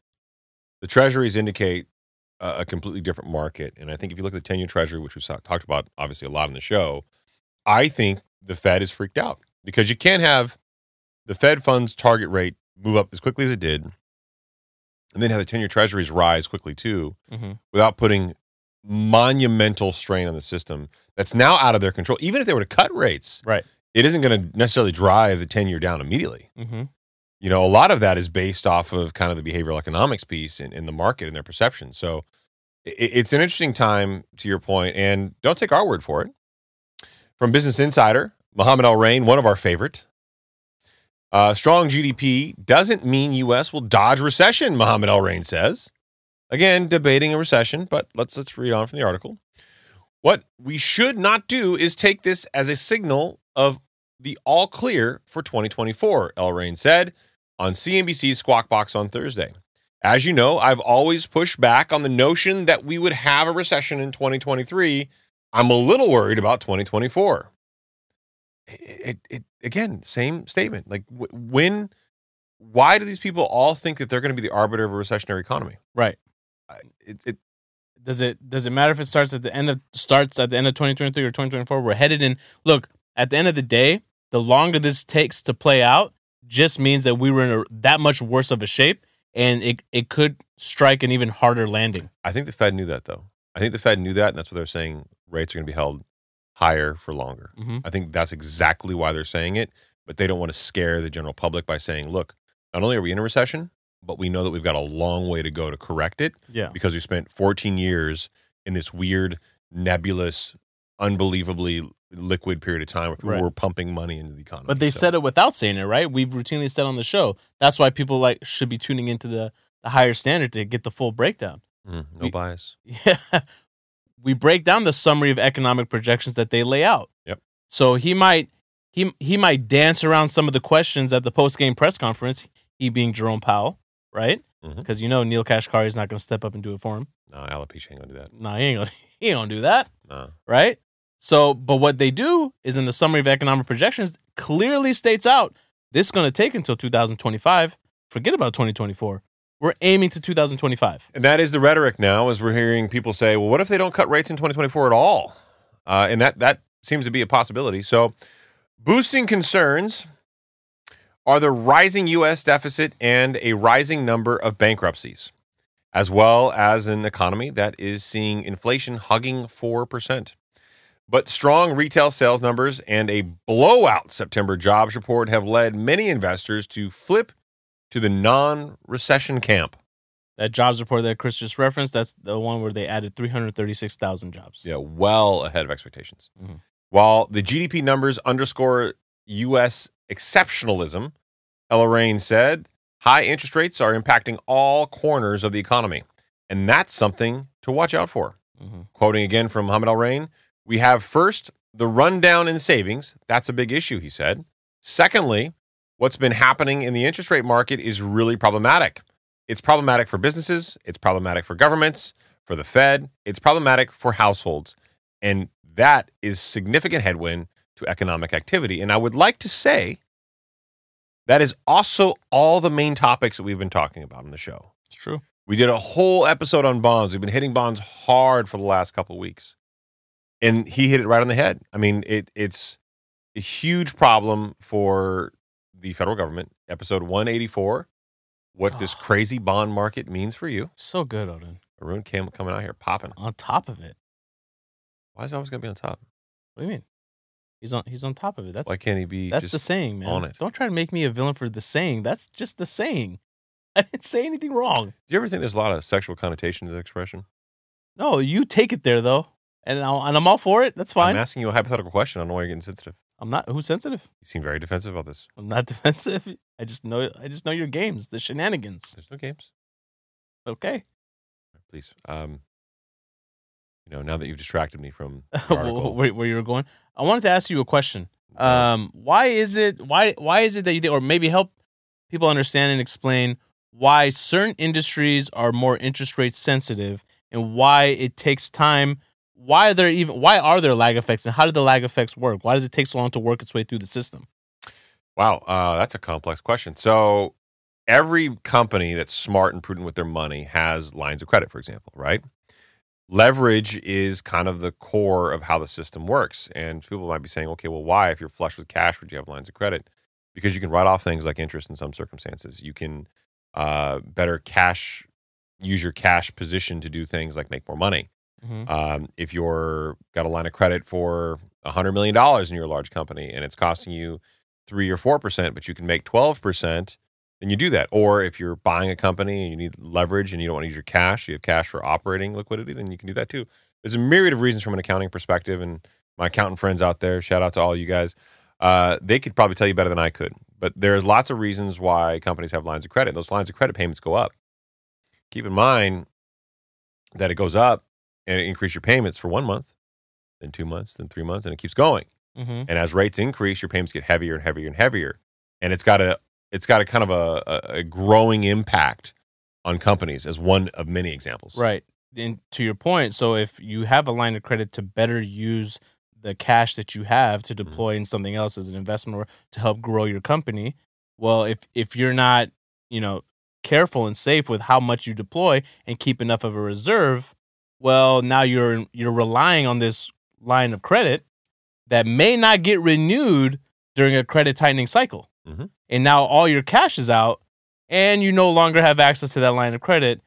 The treasuries indicate a, completely different market. And I think if you look at the 10 year treasury, which we saw, talked about obviously a lot in the show, I think the Fed is freaked out because you can't have the Fed funds target rate move up as quickly as it did and then have the 10 year treasuries rise quickly too Mm-hmm. without putting monumental strain on the system that's now out of their control. Even if they were to cut rates, Right. it isn't going to necessarily drive the 10 year down immediately Mm-hmm. you know, a lot of that is based off of kind of the behavioral economics piece in, in the market and their perception. So it, it's an interesting time to your point, and don't take our word for it. From Business Insider, Mohamed El-Erian, one of our favorite. Uh, strong GDP doesn't mean U.S. will dodge recession, Mohamed El-Erian says. Again, debating a recession, but let's let's read on from the article. What we should not do is take this as a signal of the all clear for 2024, El-Erian said on CNBC's Squawk Box on Thursday. As you know, I've always pushed back on the notion that we would have a recession in 2023. I'm a little worried about 2024. It, it, again, same statement. Like when, why do these people all think that they're going to be the arbiter of a recessionary economy? Right. It, it, Does it does it matter if it starts at the end of starts at the end of 2023 or 2024? We're headed in. Look, at the end of the day, the longer this takes to play out, just means that we were in a, that much worse of a shape, and it it could strike an even harder landing. I think the Fed knew that though. I think the Fed knew that, and that's what they're saying. Rates are going to be held higher for longer. Mhm. I think that's exactly why they're saying it, but they don't want to scare the general public by saying, "Look, not only are we in a recession, but we know that we've got a long way to go to correct it Yeah. because we spent 14 years in this weird, nebulous, unbelievably liquid period of time where people Right. were pumping money into the economy." But they So- said it without saying it, right? We've routinely said on the show. That's why people like should be tuning into the the higher standard to get the full breakdown. Mm, no we- bias. Yeah. We break down the summary of economic projections that they lay out. Yep. So he might he he might dance around some of the questions at the post game press conference. He being Jerome Powell, right? Because you know Neel Kashkari is not going to step up and do it for him. No, alopecia ain't gonna do that. No, he ain't gonna he ain't gonna do that, No. right? So, but what they do is in the summary of economic projections clearly states out this is going to take until 2025. Forget about 2024. We're aiming to 2025. And that is the rhetoric now, as we're hearing people say, well, what if they don't cut rates in 2024 at all? Uh, and that, that seems to be a possibility. So, boosting concerns are the rising U.S. deficit and a rising number of bankruptcies, as well as an economy that is seeing inflation hugging 4%. But strong retail sales numbers and a blowout September jobs report have led many investors to flip to the non recession camp. That jobs report that Chris just referenced, that's the one where they added 336,000 jobs. Yeah, well ahead of expectations. Mhm. While the GDP numbers underscore U.S. exceptionalism, El-Erian said high interest rates are impacting all corners of the economy. And that's something to watch out for. Mhm. Quoting again from Mohamed El-Erian, we have first the rundown in savings. That's a big issue, he said. Secondly, what's been happening in the interest rate market is really problematic. It's problematic for businesses, it's problematic for governments, for the Fed, it's problematic for households. And that is significant headwind to economic activity. And I would like to say that is also all the main topics that we've been talking about on the show. It's true. We did a whole episode on bonds. We've been hitting bonds hard for the last couple of weeks. And he hit it right on the head. I mean, it, it's a huge problem for the federal government. Episode 184, what this Oh. crazy bond market means for you. So good, Odin. Haroon came coming out here popping. On top of it. Why is he always going to be on top? What do you mean? He's on he's on top of it. That's Why can't he be that's the saying, man. on it? Don't try to make me a villain for the saying. That's just the saying. I didn't say anything wrong. Do you ever think there's a lot of sexual connotation to the expression? No, you take it there though. And, I'll, and I'm all for it. That's fine. I'm asking you a hypothetical question. I don't know why you're getting sensitive. I'm not who's sensitive. You seem very defensive about this. I'm not defensive. I just know I just know your games, the shenanigans. There's no games. Okay. Please. Um, you know, now that you've distracted me from where, where you were going. I wanted to ask you a question. Um, why is it why why is it that you think, or maybe help people understand and explain why certain industries are more interest rate sensitive and why it takes time? Why are there even why are there lag effects and how do the lag effects work? Why does it take so long to work its way through the system? Wow, uh, that's a complex question. So, every company that's smart and prudent with their money has lines of credit, for example, right? Leverage is kind of the core of how the system works. And people might be saying, okay, well, why? If you're flush with cash, would you have lines of credit? Because you can write off things like interest in some circumstances. You can uh, better cash, use your cash position to do things like make more money. Mhm. Um, if you're got a line of credit for $100 million in your large company and it's costing you three or four percent, but you can make twelve percent, then you do that. Or if you're buying a company and you need leverage and you don't want to use your cash, you have cash for operating liquidity, then you can do that too. There's a myriad of reasons from an accounting perspective, and my accountant friends out there, shout out to all you guys. Uh, they could probably tell you better than I could. But there's lots of reasons why companies have lines of credit. Those lines of credit payments go up. Keep in mind that it goes up and it increase your payments for one month, then two months, then three months, and it keeps going. Mm-hmm. And as rates increase, your payments get heavier and heavier and heavier. And it's got a it's got a kind of a, a, growing impact on companies as one of many examples. Right. And to your point, so if you have a line of credit to better use the cash that you have to deploy in something else as an investment or to help grow your company, well, if if you're not, you know, careful and safe with how much you deploy and keep enough of a reserve, well, now you're you're relying on this line of credit that may not get renewed during a credit tightening cycle. Mhm. And now all your cash is out and you no longer have access to that line of credit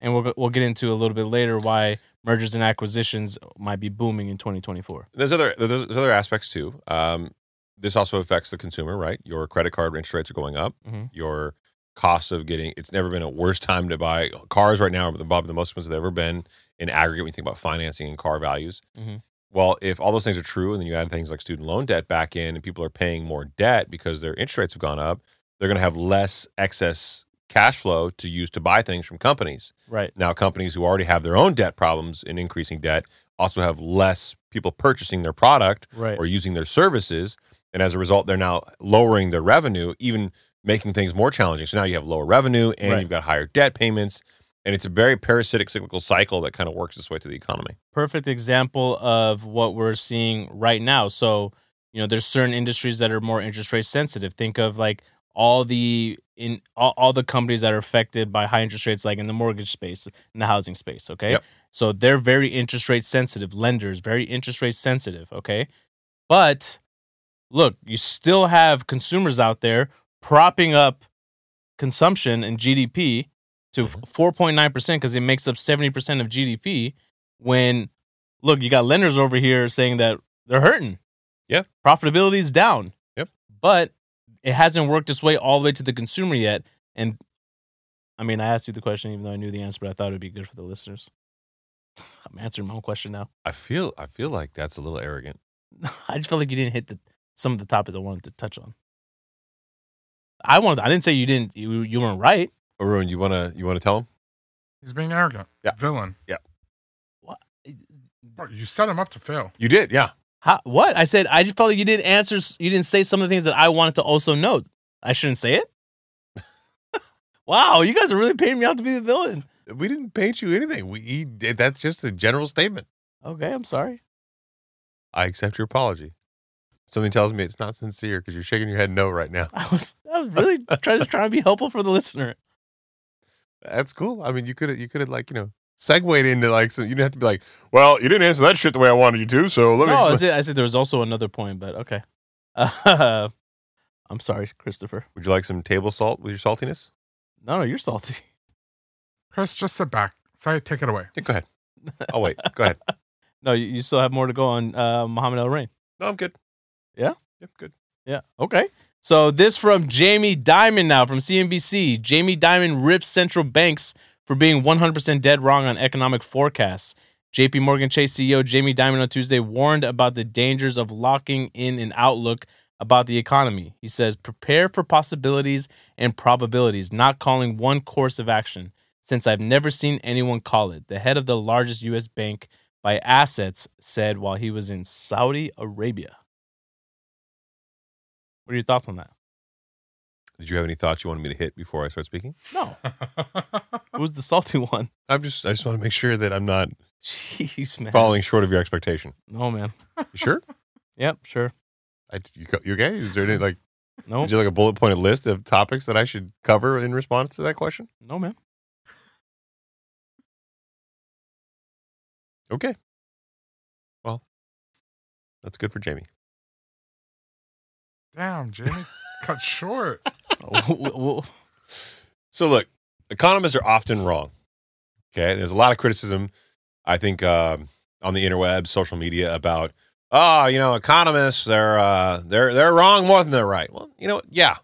and we'll we'll get into a little bit later why mergers and acquisitions might be booming in 2024. There's other there's, there's other aspects too. Um, this also affects the consumer, right? Your credit card interest rates are going up. Mhm. Your cost of getting it's never been a worse time to buy cars right now are the, probably the most expensive they've ever been in aggregate when you think about financing and car values. Mhm. Well, if all those things are true, and then you add things like student loan debt back in, and people are paying more debt because their interest rates have gone up, they're going to have less excess cash flow to use to buy things from companies. Right. Now, companies who already have their own debt problems and increasing debt also have less people purchasing their product Right. or using their services. And as a result, they're now lowering their revenue, even making things more challenging. So now you have lower revenue and Right. you've got higher debt payments. And it's a very parasitic cyclical cycle that kind of works its way to the economy. Perfect example of what we're seeing right now. So, you know, there's certain industries that are more interest rate sensitive. Think of like all the in all, all the companies that are affected by high interest rates like in the mortgage space, in the housing space, okay? Yep. So they're very interest rate sensitive, lenders very interest rate sensitive, okay? But look, you still have consumers out there propping up consumption and GDP to Mhm. 4.9% because it makes up 70% of GDP. When, look, you got lenders over here saying that they're hurting. Yeah. Profitability is down. Yep. But it hasn't worked its way all the way to the consumer yet. And I mean, I asked you the question even though I knew the answer, but I thought it would be good for the listeners. I'm answering my own question now. I feel I feel like that's a little arrogant. I just felt like you didn't hit the some of the topics I wanted to touch on. I wanted. I didn't say you didn't. You you weren't right. Haroon, you wanna you wanna tell him? He's being arrogant. Yeah. Villain. What? What, You set him up to fail. You did, yeah. How, what? I said I just felt like you didn't answer. You didn't say some of the things that I wanted to also note. I shouldn't say it. wow, you guys are really painting me out to be the villain. We didn't paint you anything. We he, that's just a general statement. Okay, I'm sorry. I accept your apology. Something tells me it's not sincere because you're shaking your head no right now. I was I was really trying to trying to be helpful for the listener. That's cool. I mean, you could have you could have like you know segued into like so you didn't have to be like, well, you didn't answer that shit the way I wanted you to, so let me. No, I said, I said there was also another point, but okay. Uh, I'm sorry, Christopher. Would you like some table salt with your saltiness? No, no, you're salty. Chris, just sit back. Sorry, take it away. Yeah, go ahead. I'll wait. Go ahead. No, you, you still have more to go on uh, Mohamed El-Erian. No, I'm good. Yeah? Yep, good. Yeah. Okay. So this from Jamie Dimon now from CNBC. Jamie Dimon rips central banks for being 100% dead wrong on economic forecasts. JP Morgan Chase CEO Jamie Dimon on Tuesday warned about the dangers of locking in an outlook about the economy. He says, prepare for possibilities and probabilities, not calling one course of action. since I've never seen anyone call it. The head of the largest U.S. bank by assets said while he was in Saudi Arabia. What are your thoughts on that? Did you have any thoughts you wanted me to hit before I start speaking? No. Who's the salty one? I'm just I just want to make sure that I'm not Jeez, man. falling short of your expectation. No, man. You sure? Yep, sure. I, you, go- you okay? Is there any like No, Would you like a bullet pointed list of topics that I should cover in response to that question? no, man. Okay. Well, that's good for Jamie. Damn, Jamie, cut short. So, look, economists are often wrong. Okay. There's a lot of criticism, I think, um, on the interwebs, social media about, oh, you know, economists, they're, uh, they're, they're wrong more than they're right. Well, you know, yeah,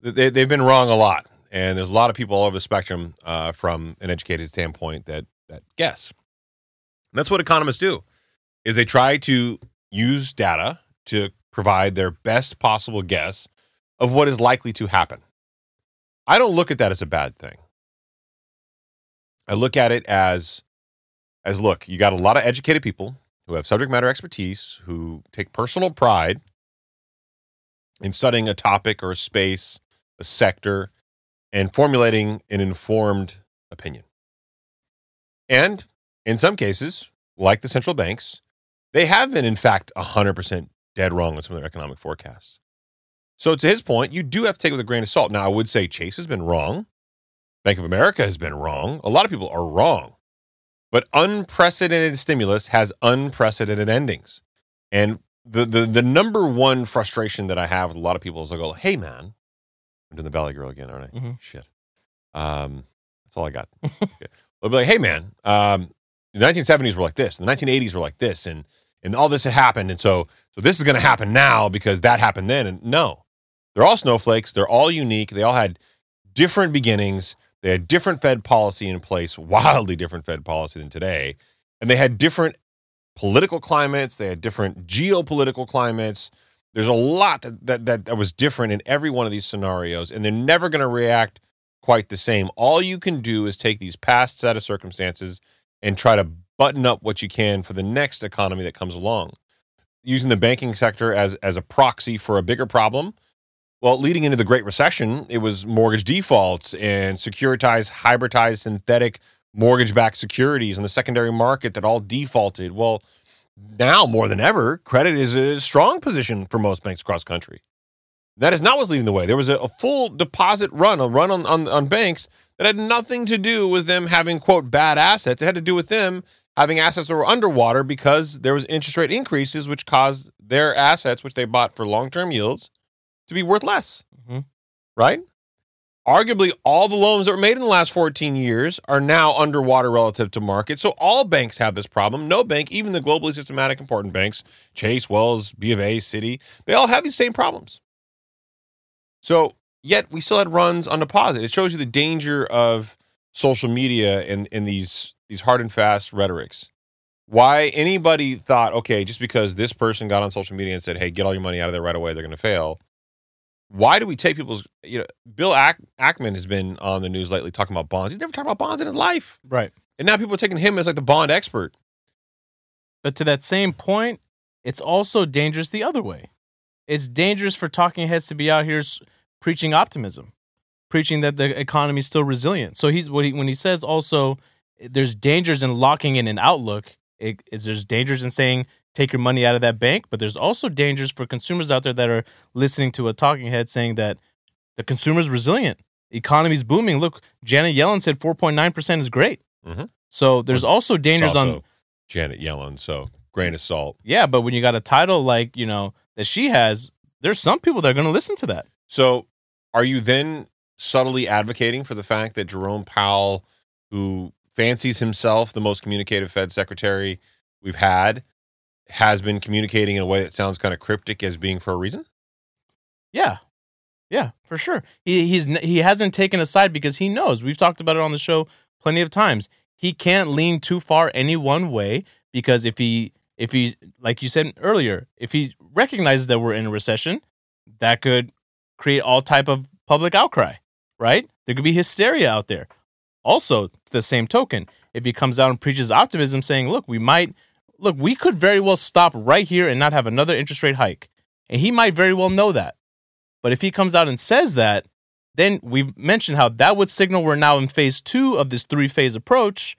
they, they've been wrong a lot. And there's a lot of people all over the spectrum uh, from an educated standpoint that, that guess. And that's what economists do is they try to use data to provide their best possible guess of what is likely to happen. I don't look at that as a bad thing. I look at it as as look, you got a lot of educated people who have subject matter expertise, who take personal pride in studying a topic or a space, a sector, and formulating an informed opinion. And in some cases, like the central banks, they have been, in fact, 100% dead wrong on some of their economic forecasts. So, to his point, you do have to take it with a grain of salt. Now, I would say Chase has been wrong. Bank of America has been wrong. A lot of people are wrong. But unprecedented stimulus has unprecedented endings. And the, the, the number one frustration that I have with a lot of people is I go, hey, man, I'm doing the Valley Girl again, aren't I? Mhm. Shit. Um, that's all I got. They'll be like, hey, man, um, the 1970s were like this, the 1980s were like this, and and all this had happened, and so so this is going to happen now because that happened then. And no, they're all snowflakes. They're all unique. They all had different beginnings. They had different Fed policy in place, wildly different Fed policy than today, and they had different political climates. They had different geopolitical climates. There's a lot that that that, that was different in every one of these scenarios, and they're never going to react quite the same. All you can do is take these past set of circumstances and try to button up what you can for the next economy that comes along. Using the banking sector as as a proxy for a bigger problem. Well, leading into the Great Recession, it was mortgage defaults and securitized, hybridized, synthetic mortgage-backed securities in the secondary market that all defaulted. Well, now more than ever, credit is a strong position for most banks across country. That is not what's leading the way. There was a, a full deposit run, a run on, on, on banks that had nothing to do with them having, quote, bad assets. It had to do with them having assets that were underwater because there was interest rate increases, which caused their assets, which they bought for long-term yields, to be worth less. Mhm. Right? Arguably, all the loans that were made in the last 14 years are now underwater relative to market. So all banks have this problem. No bank, even the globally systematic important banks, Chase, Wells, B of A, Citi, they all have these same problems. So yet we still had runs on deposit. It shows you the danger of social media and, and these these hard and fast rhetorics. Why anybody thought, okay, just because this person got on social media and said, hey, get all your money out of there right away, they're going to fail. Why do we take people's, you know, Bill Ack, Ackman has been on the news lately talking about bonds. He's never talked about bonds in his life. Right. And now people are taking him as like the bond expert. But to that same point, it's also dangerous the other way. It's dangerous for talking heads to be out here preaching optimism, preaching that the economy is still resilient. So he's what he, when he says also there's dangers in locking in an outlook. It, is there's dangers in saying take your money out of that bank, but there's also dangers for consumers out there that are listening to a talking head saying that the consumer's resilient, economy's booming. Look, Janet Yellen said 4.9 percent is great. Mhm. So there's also dangers It's on Janet Yellen. So grain of salt. yeah, but when you got a title like, you know, that she has, there's some people that are going to listen to that. So, are you then subtly advocating for the fact that Jerome Powell, who fancies himself the most communicative Fed secretary we've had, has been communicating in a way that sounds kind of cryptic as being for a reason? Yeah. Yeah, for sure. He he's he hasn't taken a side because he knows. We've talked about it on the show plenty of times. He can't lean too far any one way because if he if he like you said earlier, if he recognizes that we're in a recession, that could create all type of public outcry, right? There could be hysteria out there. Also, the same token, if he comes out and preaches optimism, saying, "Look, we might look, we could very well stop right here and not have another interest rate hike," and he might very well know that. But if he comes out and says that, then we've mentioned how that would signal we're now in phase two of this three phase approach.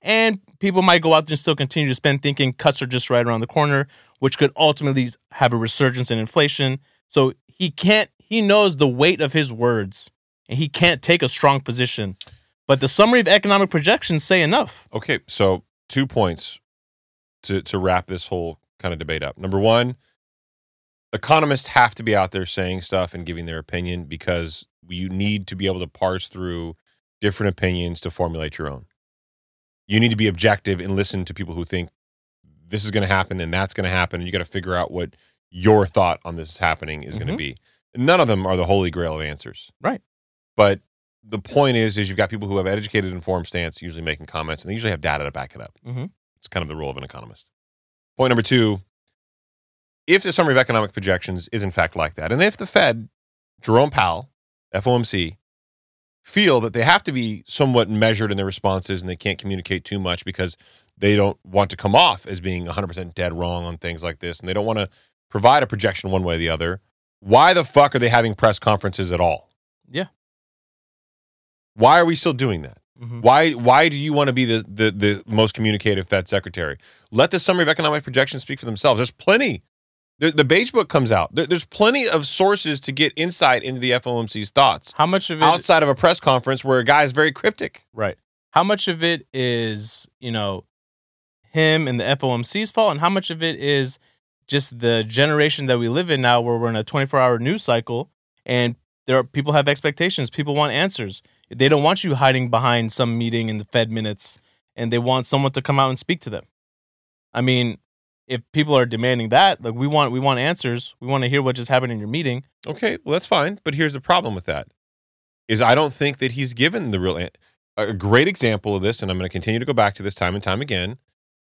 And people might go out there and still continue to spend thinking cuts are just right around the corner, which could ultimately have a resurgence in inflation. So he can't, he knows the weight of his words and he can't take a strong position. But the summary of economic projections say enough. Okay, so two points to to wrap this whole kind of debate up. Number one, economists have to be out there saying stuff and giving their opinion because you need to be able to parse through different opinions to formulate your own. You need to be objective and listen to people who think this is going to happen and that's going to happen, and you got to figure out what your thought on this happening is going to mm-hmm. be. None of them are the holy grail of answers, Right. But the point is, is you've got people who have educated, informed stance, usually making comments, and they usually have data to back it up. Mhm. It's kind of the role of an economist. Point number two: if the summary of economic projections is in fact like that, and if the Fed, Jerome Powell, FOMC, feel that they have to be somewhat measured in their responses and they can't communicate too much because they don't want to come off as being 100% dead wrong on things like this and they don't want to provide a projection one way or the other, why the fuck are they having press conferences at all? Yeah. Why are we still doing that? Mhm. Why why do you want to be the, the the most communicative Fed secretary? Let the summary of economic projections speak for themselves. There's plenty. The, the beige book comes out. There, there's plenty of sources to get insight into the FOMC's thoughts How much of it outside of a press conference where a guy is very cryptic. Right. How much of it is, you know, him and the FOMC's fault, and how much of it is just the generation that we live in now, where we're in a 24 hour news cycle, and there are people have expectations, people want answers. They don't want you hiding behind some meeting in the Fed minutes, and they want someone to come out and speak to them. I mean, if people are demanding that, like we want, we want answers. We want to hear what just happened in your meeting. Okay, well that's fine, but here's the problem with that: is I don't think that he's given the real. A great example of this, and I'm going to continue to go back to this time and time again.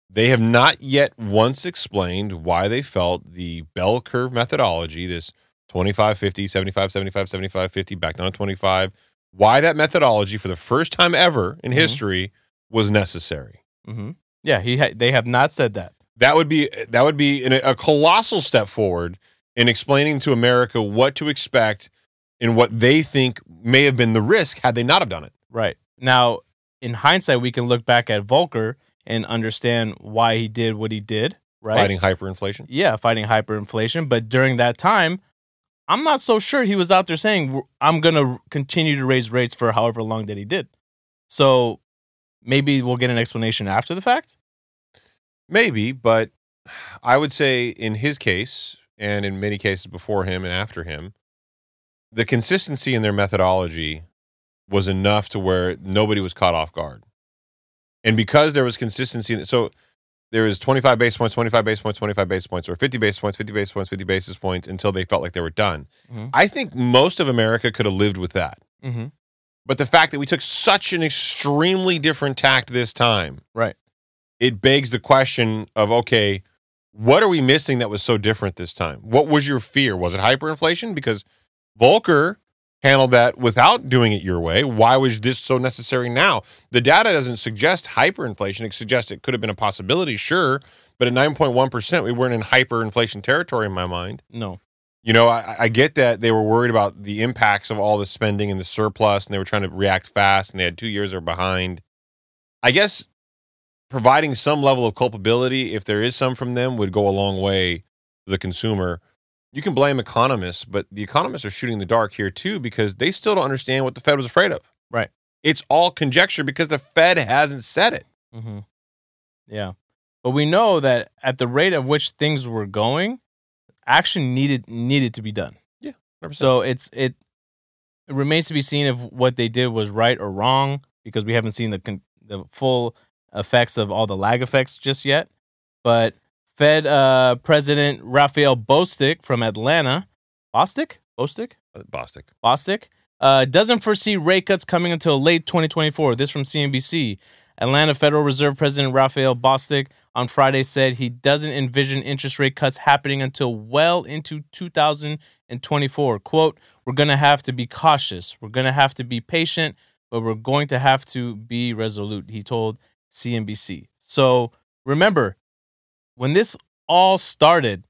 They have not yet once explained why they felt the bell curve methodology, this 25, 50, 75, 75, 75, 50, back down to 25, why that methodology for the first time ever in Mhm. history was necessary. hmm Yeah, he ha- they have not said that. That would be that would be an, a colossal step forward in explaining to America what to expect and what they think may have been the risk had they not have done it. Right. Now, in hindsight, we can look back at Volcker and understand why he did what he did, right? Fighting hyperinflation. Yeah, fighting hyperinflation. But during that time, I'm not so sure he was out there saying, I'm going to continue to raise rates for however long that he did. So maybe we'll get an explanation after the fact. Maybe, but I would say in his case and in many cases before him and after him, the consistency in their methodology was enough to where nobody was caught off guard. And because there was consistency, so there was 25 basis points, 25 basis points, 25 basis points, or 50 basis points, 50 basis points, 50 basis points until they felt like they were done. Mhm. I think most of America could have lived with that. Mm-hmm. But the fact that we took such an extremely different tact this time, Right. it begs the question of okay, what are we missing that was so different this time? What was your fear? Was it hyperinflation? Because Volcker handled that without doing it your way. Why was this so necessary now? The data doesn't suggest hyperinflation. It suggests it could have been a possibility, sure, but at 9.1%, we weren't in hyperinflation territory in my mind. No. You know, I, I get that they were worried about the impacts of all the spending and the surplus, and they were trying to react fast, and they had two years or behind. I guess providing some level of culpability, if there is some from them, would go a long way for the consumer. You can blame economists, but the economists are shooting in the dark here too because they still don't understand what the Fed was afraid of. Right. It's all conjecture because the Fed hasn't said it. Mm-hmm. Yeah. But we know that at the rate of which things were going, action needed needed to be done. 100%. So it's it, it remains to be seen if what they did was right or wrong because we haven't seen the con- the full effects of all the lag effects just yet. But Fed uh, President Raphael Bostic from Atlanta, Bostic, Bostic, Bostic. Bostic uh, doesn't foresee rate cuts coming until late 2024. This from CNBC. Atlanta Federal Reserve President Raphael Bostic on Friday said he doesn't envision interest rate cuts happening until well into 2024. Quote, We're going to have to be cautious. We're going to have to be patient. but we're going to have to be resolute, he told CNBC. So remember, when this all started,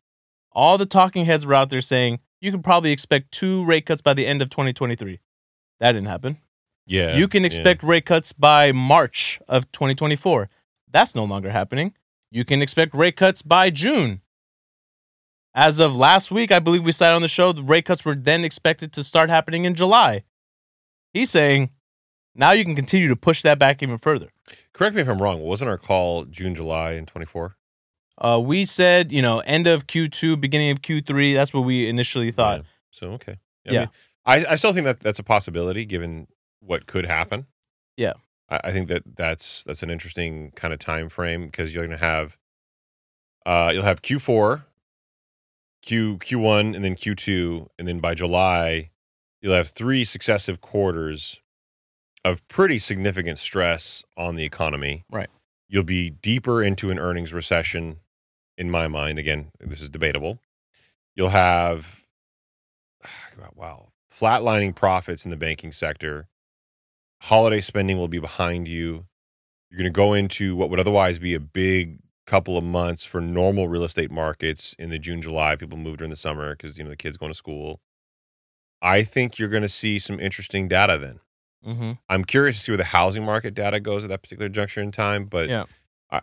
all the talking heads were out there saying you can probably expect two rate cuts by the end of 2023. That didn't happen. Yeah. you can yeah. expect rate cuts by March of 2024. That's no longer happening. You can expect rate cuts by June. As of last week, I believe we said on the show, the rate cuts were then expected to start happening in July. He's saying now you can continue to push that back even further. Correct me if I'm wrong. Wasn't our call June, July, and 24? Uh, we said, you know, end of Q2, beginning of Q3. That's what we initially thought. Yeah. So okay. Yeah. mean, I, I still think that that's a possibility given what could happen. Yeah. I, I think that that's that's an interesting kind of time frame because you're going to have uh you'll have Q4, Q Q1, and then Q2, and then by July you'll have three successive quarters of pretty significant stress on the economy. Right. You'll be deeper into an earnings recession, in my mind. Again, this is debatable. You'll have wow, flatlining profits in the banking sector. Holiday spending will be behind you. You're going to go into what would otherwise be a big couple of months for normal real estate markets in the June, July. People move during the summer because you know the kids going to school. I think you're going to see some interesting data then. Mm-hmm. I'm curious to see where the housing market data goes at that particular juncture in time, but Yeah.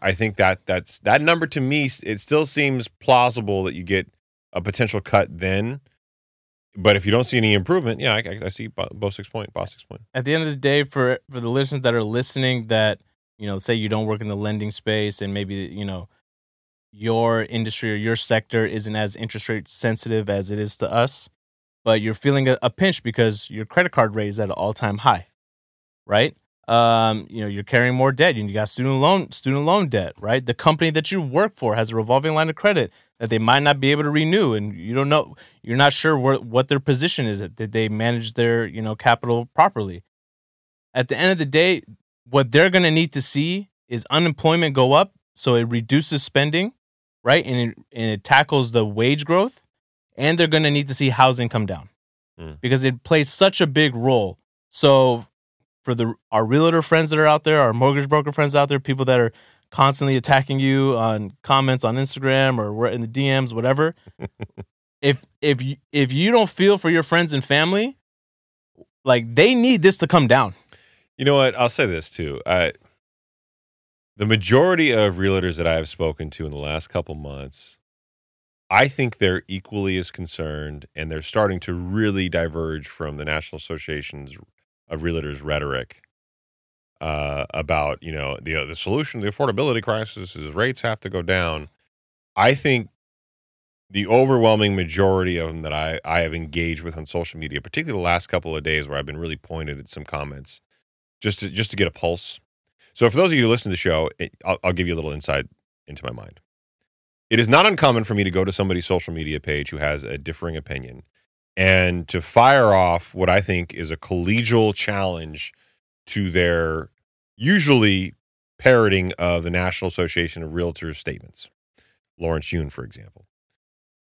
I, think that that's that number to me. It still seems plausible that you get a potential cut then. But if you don't see any improvement, yeah, I, I, see both six point. both six point. at the end of the day for for the listeners that are listening that you know say you don't work in the lending space and maybe you know your industry or your sector isn't as interest rate sensitive as it is to us but you're feeling a, a pinch because your credit card rate is at an all-time high right um, you know you're carrying more debt. You got student loan student loan debt right? The company that you work for has a revolving line of credit that they might not be able to renew and you don't know you're not sure where, what their position is did they manage their you know capital properly. At the end of the day what they're going to need to see is unemployment go up so it reduces spending right? And it, and it tackles the wage growth and they're going to need to see housing come down Mm. because it plays such a big role. So for the our realtor friends that are out there our mortgage broker friends out there people that are constantly attacking you on comments on Instagram or we're in the DMs whatever if if you if you don't feel for your friends and family like they need this to come down You know what? I'll say this too. I, the majority of realtors that I have spoken to in the last couple months, I think they're equally as concerned, and they're starting to really diverge from the National Association's of Realtors rhetoric uh, about you know the the solution to the affordability crisis is rates have to go down. I think the overwhelming majority of them that I, I have engaged with on social media, particularly the last couple of days where I've been really pointed at some comments, just to just to get a pulse. So for those of you who listen to the show, I'll, I'll give you a little insight into my mind. It is not uncommon for me to go to somebody's social media page who has a differing opinion and to fire off what I think is a collegial challenge to their usually parroting of the National Association of Realtors statements. Lawrence Yun, for example.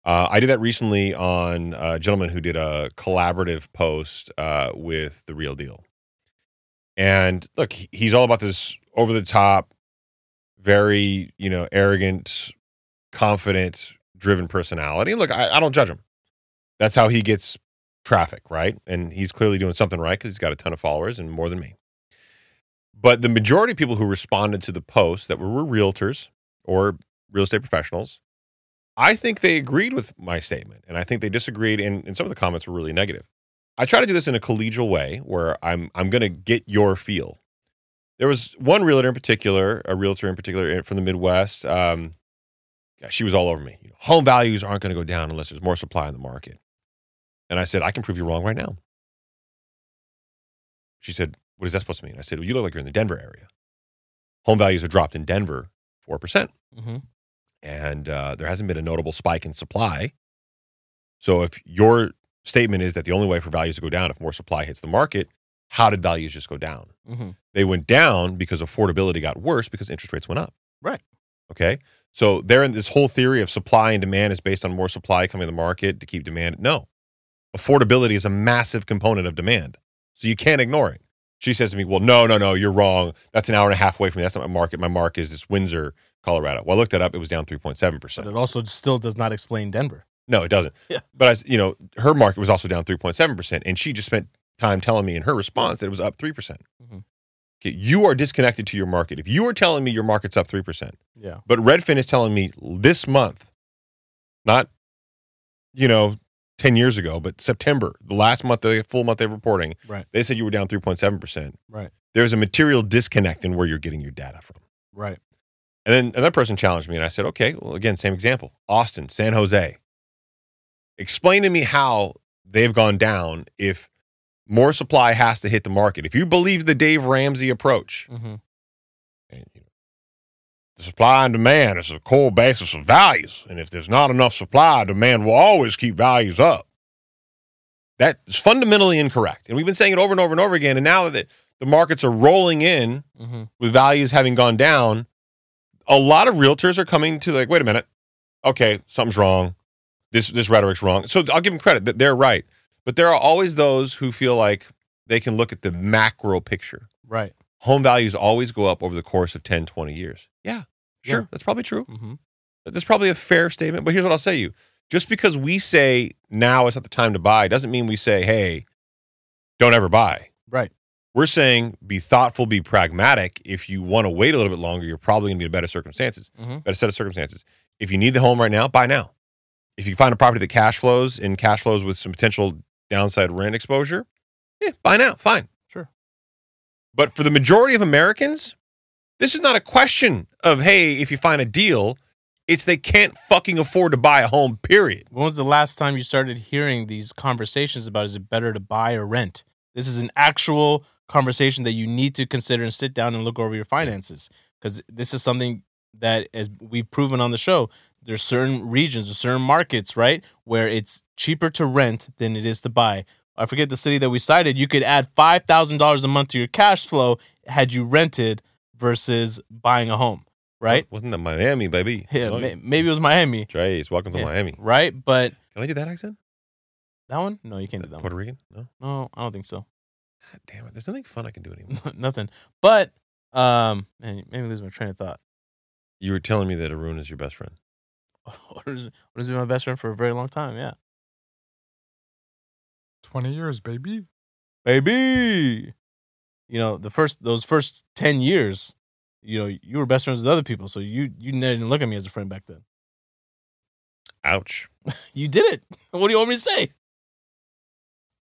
Uh, I did that recently on a gentleman who did a collaborative post uh, with the Real Deal. And look, he's all about this over the top, very, you know, arrogant, confident, driven personality. Look, I, I don't judge him. That's how he gets traffic, right? And he's clearly doing something right because he's got a ton of followers and more than me. But the majority of people who responded to the post that were, were realtors or real estate professionals, I think they agreed with my statement. And I think they disagreed. And, and some of the comments were really negative. I try to do this in a collegial way where I'm I'm going to get your feel. There was one realtor in particular, a realtor in particular from the Midwest. Um, she was all over me. You know, home values aren't going to go down unless there's more supply in the market. And I said, I can prove you wrong right now. She said, What is that supposed to mean? I said, Well, you look like you're in the Denver area. Home values have dropped in Denver 4%. mm-hmm. And uh, there hasn't been a notable spike in supply. So if your statement is that the only way for values to go down if more supply hits the market, how did values just go down? Mm-hmm. They went down because affordability got worse because interest rates went up. Right. Okay. So there in this whole theory of supply and demand is based on more supply coming to the market to keep demand. No. Affordability is a massive component of demand. So you can't ignore it. She says to me, "Well, no, no, no, you're wrong. That's an hour and a half away from me. That's not my market. My mark is this Windsor, Colorado." Well, I looked that up. It was down 3.7 But percent. it also still does not explain Denver. No, it doesn't. Yeah. But I, you know, her market was also down 3.7 percent, and she just spent time telling me in her response that it was up three percent. Mhm. Okay, you are disconnected to your market. If you are telling me your market's up three percent, Yeah. but Redfin is telling me this month, not, you know, 10 years ago, but September, the last month, the full month of reporting, Right. they said you were down 3.7%. Right. There's a material disconnect in where you're getting your data from. Right. And then another person challenged me, and I said, okay, well, again, same example Austin, San Jose. Explain to me how they've gone down if more supply has to hit the market. If you believe the Dave Ramsey approach, Mm-hmm. And, you know, the supply and demand is a core basis of values. And if there's not enough supply, demand will always keep values up. That is fundamentally incorrect. And we've been saying it over and over and over again. And now that the markets are rolling in Mm-hmm. with values having gone down, a lot of realtors are coming to like, wait a minute, okay, something's wrong. This this rhetoric's wrong. So I'll give them credit that they're right. But there are always those who feel like they can look at the macro picture Right. Home values always go up over the course of 10, 20 years. Yeah, sure. Yeah. That's probably true. Mm-hmm. That's probably a fair statement. But here's what I'll say to you. Just because we say now is not the time to buy doesn't mean we say, hey, don't ever buy. Right. We're saying be thoughtful, be pragmatic. If you want to wait a little bit longer, you're probably going to be in better circumstances, Mhm. better set of circumstances. If you need the home right now, buy now. If you find a property that cash flows and cash flows with some potential downside rent exposure, yeah, buy now. Fine. But for the majority of Americans, this is not a question of, hey, if you find a deal, it's they can't fucking afford to buy a home, period. When was the last time you started hearing these conversations about is it better to buy or rent? This is an actual conversation that you need to consider and sit down and look over your finances because this is something that, as we've proven on the show, there's certain regions certain markets, right, where it's cheaper to rent than it is to buy. I forget the city that we cited. You could add five thousand dollars a month to your cash flow had you rented versus buying a home, right? Wasn't that Miami, baby? Yeah, No, may- maybe it was Miami, Trace, welcome to Yeah. Miami. right? But Can I do that accent? that one, no, you can't do that one. Puerto Rican? No. No, I don't think so. God damn it. There's nothing fun I can do anymore. Nothing. But um, and maybe lose my train of thought. you were telling me that Haroon is your best friend. What has been my best friend for a very long time? Yeah, 20 years, baby. baby. You know the first those first ten years, you know you were best friends with other people, so you you didn't look at me as a friend back then. Ouch. You did it. What do you want me to say?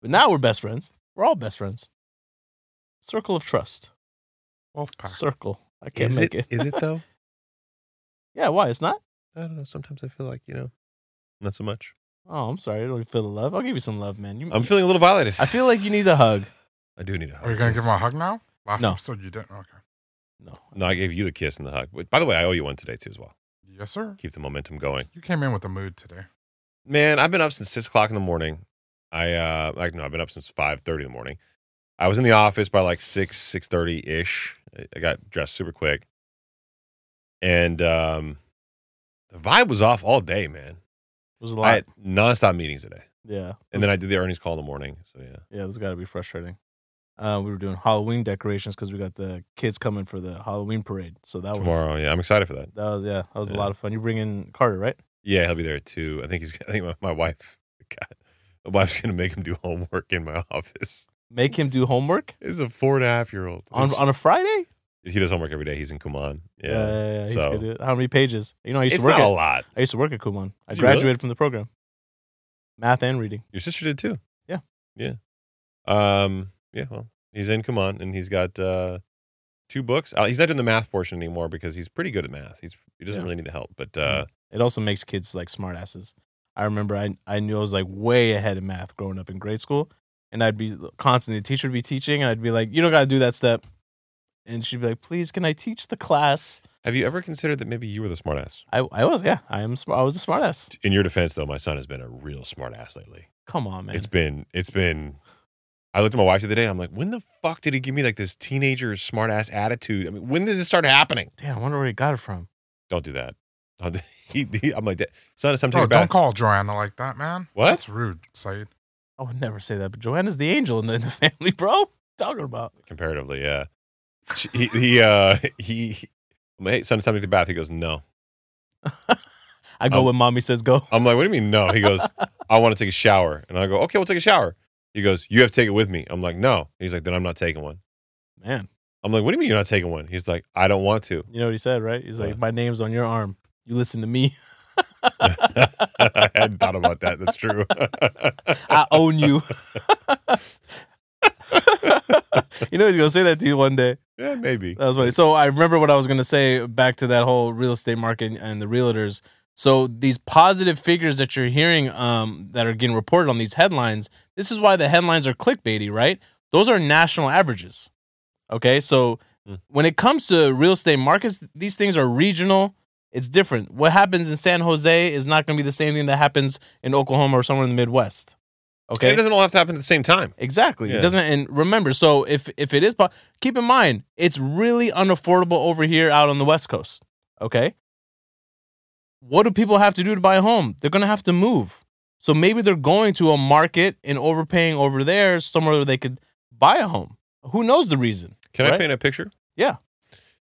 But now we're best friends. We're all best friends. Circle of trust. Wolfpack. Circle. I can't Is make it, it. is it though? Yeah. Why? It's not. I don't know. Sometimes I feel like, you know, not so much. Oh, I'm sorry. I don't feel the love. I'll give you some love, man. You, I'm feeling a little violated. I feel like you need a hug. I do need a hug. Are you going to give him a hug now? Last No. episode you didn't. Okay. No. No, I gave you the kiss and the hug. But by the way, I owe you one today too as well. Yes, sir. Keep the momentum going. You came in with a mood today. Man, I've been up since six o'clock in the morning. I uh like no, I've been up since five thirty in the morning. I was in the office by like six, six thirty ish. I got dressed super quick. And um the vibe was off all day, man. It was a lot. had nonstop meetings today. yeah. And then I did the earnings call in the morning. So yeah. Yeah, this has got to be frustrating. Uh, we were doing Halloween decorations because we got the kids coming for the Halloween parade. So that was Tomorrow. Yeah, I'm excited for that. that was yeah, that was a lot of fun. You bring in Carter, right? Yeah, he'll be there too. I think he's I think my, my wife God, my wife's gonna make him do homework in my office. Make him do homework He's a four and a half year old. on on a Friday. He does homework every day. He's in Kumon. Yeah. yeah, yeah, yeah, so- do it. How many pages? You know, I used It's to work not at a lot. I used to work at Kumon. I Did you really? graduated from the program, math and reading. Your sister did too. Yeah. Yeah. Um. Yeah. Well, he's in Kumon and he's got uh, two books. Uh, he's not doing the math portion anymore because he's pretty good at math. He's he doesn't Yeah. really need the help. But uh, It also makes kids like smartasses. I remember I I knew I was like way ahead in math growing up in grade school, and I'd be constantly the teacher would be teaching, and I'd be like, you don't got to do that step, and she'd be like, please, can I teach the class? have you ever considered that maybe you were the smartass? I I was yeah, I am smart. I was a smartass. In your defense, though, my son has been a real smartass lately. Come on, man. It's been it's been. I looked at my wife the other day. I'm like, when the fuck did he give me like this teenager smartass attitude? I mean, when does this start happening? Damn, I wonder where he got it from. Don't do that. Don't do- he, he, I'm like, son, it's time to Bro, take a don't bath. call Joanna like that, man. What? That's rude, Saied. I would never say that, but Joanna's the angel in the, in the family, bro. talking about? comparatively. Yeah, She- he he uh, he. I'm like, hey, son, it's time to take a bath. He goes, no. I go Um, when mommy says go. I'm like, what do you mean no? He goes, I want to take a shower, and I go, okay, we'll take a shower. He goes, you have to take it with me. I'm like, no. He's like, then I'm not taking one. Man, I'm like, what do you mean you're not taking one? He's like, I don't want to. you know what he said, right? He's like, What? my name's on your arm. You listen to me. I hadn't thought about that. That's true. I own you. you know he's gonna say that to you one day. yeah, maybe. That was funny. So I remember what I was gonna say back to that whole real estate market and the realtors. So these positive figures that you're hearing um, that are getting reported on these headlines, this is why the headlines are clickbaity, right? Those are national averages. Okay, so Hmm. when it comes to real estate markets, these things are regional. It's different. What happens in San Jose is not going to be the same thing that happens in Oklahoma or somewhere in the Midwest. Okay. Okay, It doesn't all have to happen at the same time. Exactly. Yeah. It doesn't. And remember, so if if it is, keep in mind it's really unaffordable over here out on the West Coast. Okay. What do people have to do to buy a home? They're gonna have to move. So maybe they're going to a market and overpaying over there somewhere where they could buy a home. Who knows the reason? Can I paint a picture? Yeah.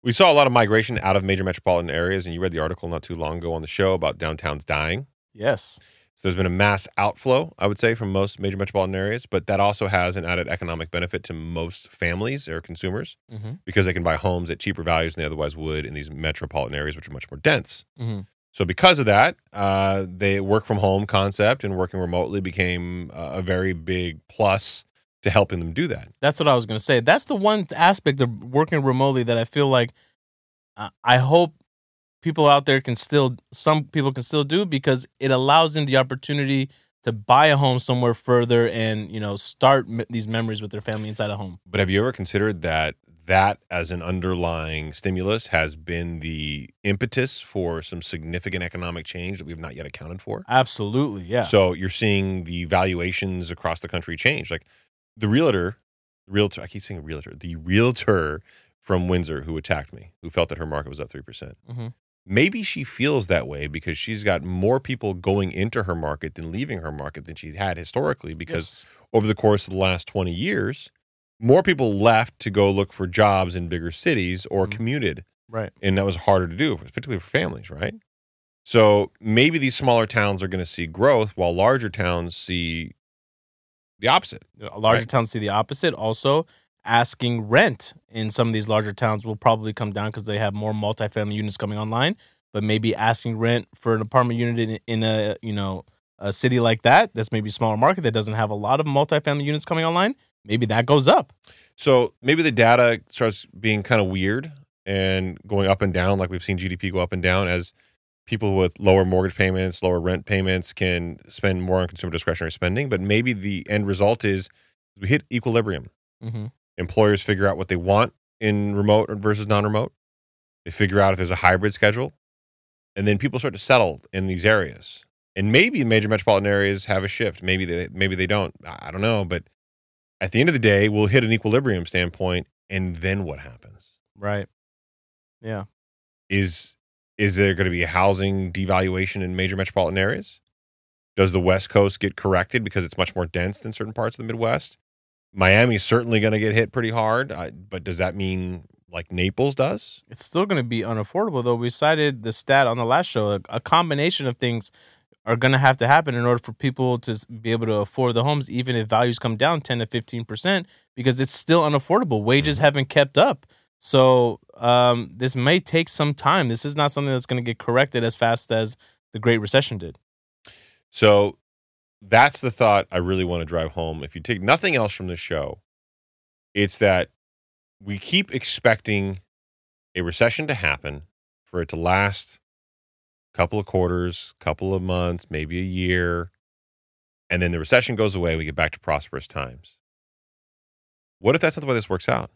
We saw a lot of migration out of major metropolitan areas, and you read the article not too long ago on the show about downtowns dying. Yes. So there's been a mass outflow, I would say, from most major metropolitan areas, but that also has an added economic benefit to most families or consumers Mm-hmm. because they can buy homes at cheaper values than they otherwise would in these metropolitan areas, which are much more dense. Mm-hmm. So because of that, uh, the work from home concept and working remotely became uh, a very big plus to helping them do that. That's what I was gonna say. That's the one aspect of working remotely that I feel like uh, I hope people out there can still, some people can still do because it allows them the opportunity to buy a home somewhere further and you know start m- these memories with their family inside a home. But have you ever considered that that as an underlying stimulus has been the impetus for some significant economic change that we've not yet accounted for? Absolutely, yeah. So you're seeing the valuations across the country change. Like the realtor, realtor, I keep saying realtor, the realtor from Windsor who attacked me, who felt that her market was up 3%. percent Mhm. Maybe she feels that way because she's got more people going into her market than leaving her market than she had historically because Yes. over the course of the last 20 years, more people left to go look for jobs in bigger cities or Mhm. commuted right, and that was harder to do, particularly for families, right? So maybe these smaller towns are going to see growth while larger towns see the opposite. larger Right. towns see the opposite. Also, asking rent in some of these larger towns will probably come down because they have more multifamily units coming online. But maybe asking rent for an apartment unit in, in a you know a city like that, that's maybe a smaller market that doesn't have a lot of multifamily units coming online. Maybe that goes up. So maybe the data starts being kind of weird and going up and down, like we've seen GDP go up and down as people with lower mortgage payments, lower rent payments can spend more on consumer discretionary spending. But maybe the end result is we hit equilibrium. Mm-hmm. Employers figure out what they want in remote versus non-remote. They figure out if there's a hybrid schedule. And then people start to settle in these areas. And maybe major metropolitan areas have a shift. Maybe they maybe they don't. I don't know. But at the end of the day we'll hit an equilibrium standpoint and then what happens? Right. Yeah. is is there going to be a housing devaluation in major metropolitan areas? Does the west coast get corrected because it's much more dense than certain parts of the midwest miami's certainly going to get hit pretty hard I, but does that mean like naples does It's still going to be unaffordable, though. We cited the stat on the last show. A, a combination of things are going to have to happen in order for people to be able to afford the homes, even if values come down 10 to 15%, because it's still unaffordable. Wages haven't kept up. So um, this may take some time. This is not something that's going to get corrected as fast as the Great Recession did. so that's the thought i really want to drive home if you take nothing else from this show it's that we keep expecting a recession to happen for it to last a couple of quarters a couple of months maybe a year and then the recession goes away we get back to prosperous times. What if that's not the way this works out?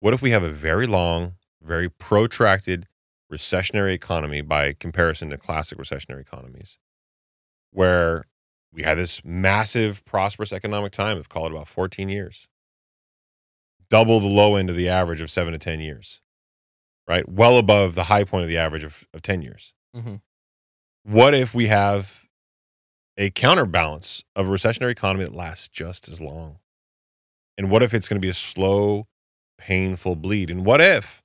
What if we have a very long very protracted recessionary economy by comparison to classic recessionary economies where we had this massive prosperous economic time of call it about 14 years double the low end of the average of seven to 10 years, right? Well above the high point of the average of, of 10 years. Mhm. What if we have a counterbalance of a recessionary economy that lasts just as long? And what if it's going to be a slow, painful bleed? And what if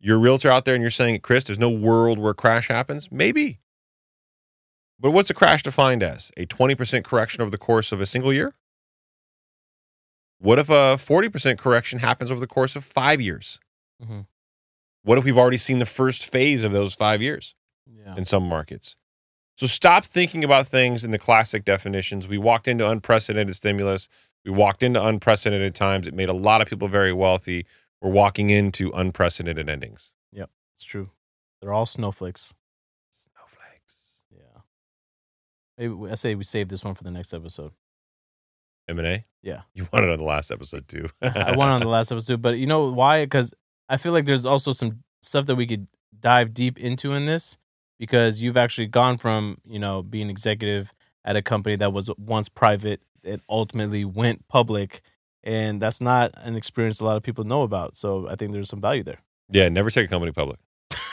you're a realtor out there and you're saying, Chris, there's no world where a crash happens? Maybe. But what's a crash defined as? A 20% correction over the course of a single year? What if a 40% correction happens over the course of five years? Mhm. What if we've already seen the first phase of those five years Yeah. in some markets? So stop thinking about things in the classic definitions. We walked into unprecedented stimulus. We walked into unprecedented times. It made a lot of people very wealthy. We're walking into unprecedented endings. Yep, it's true. They're all. Snowflakes. Yeah. Maybe I say we save this one for the next episode. M&A? Yeah. You wanted it on the last episode too. I won on the last episode, but you know why? Because I feel like there's also some stuff that we could dive deep into in this because you've actually gone from you know being executive at a company that was once private that ultimately went public, and that's not an experience a lot of people know about. So I think there's some value there. yeah, never take a company public.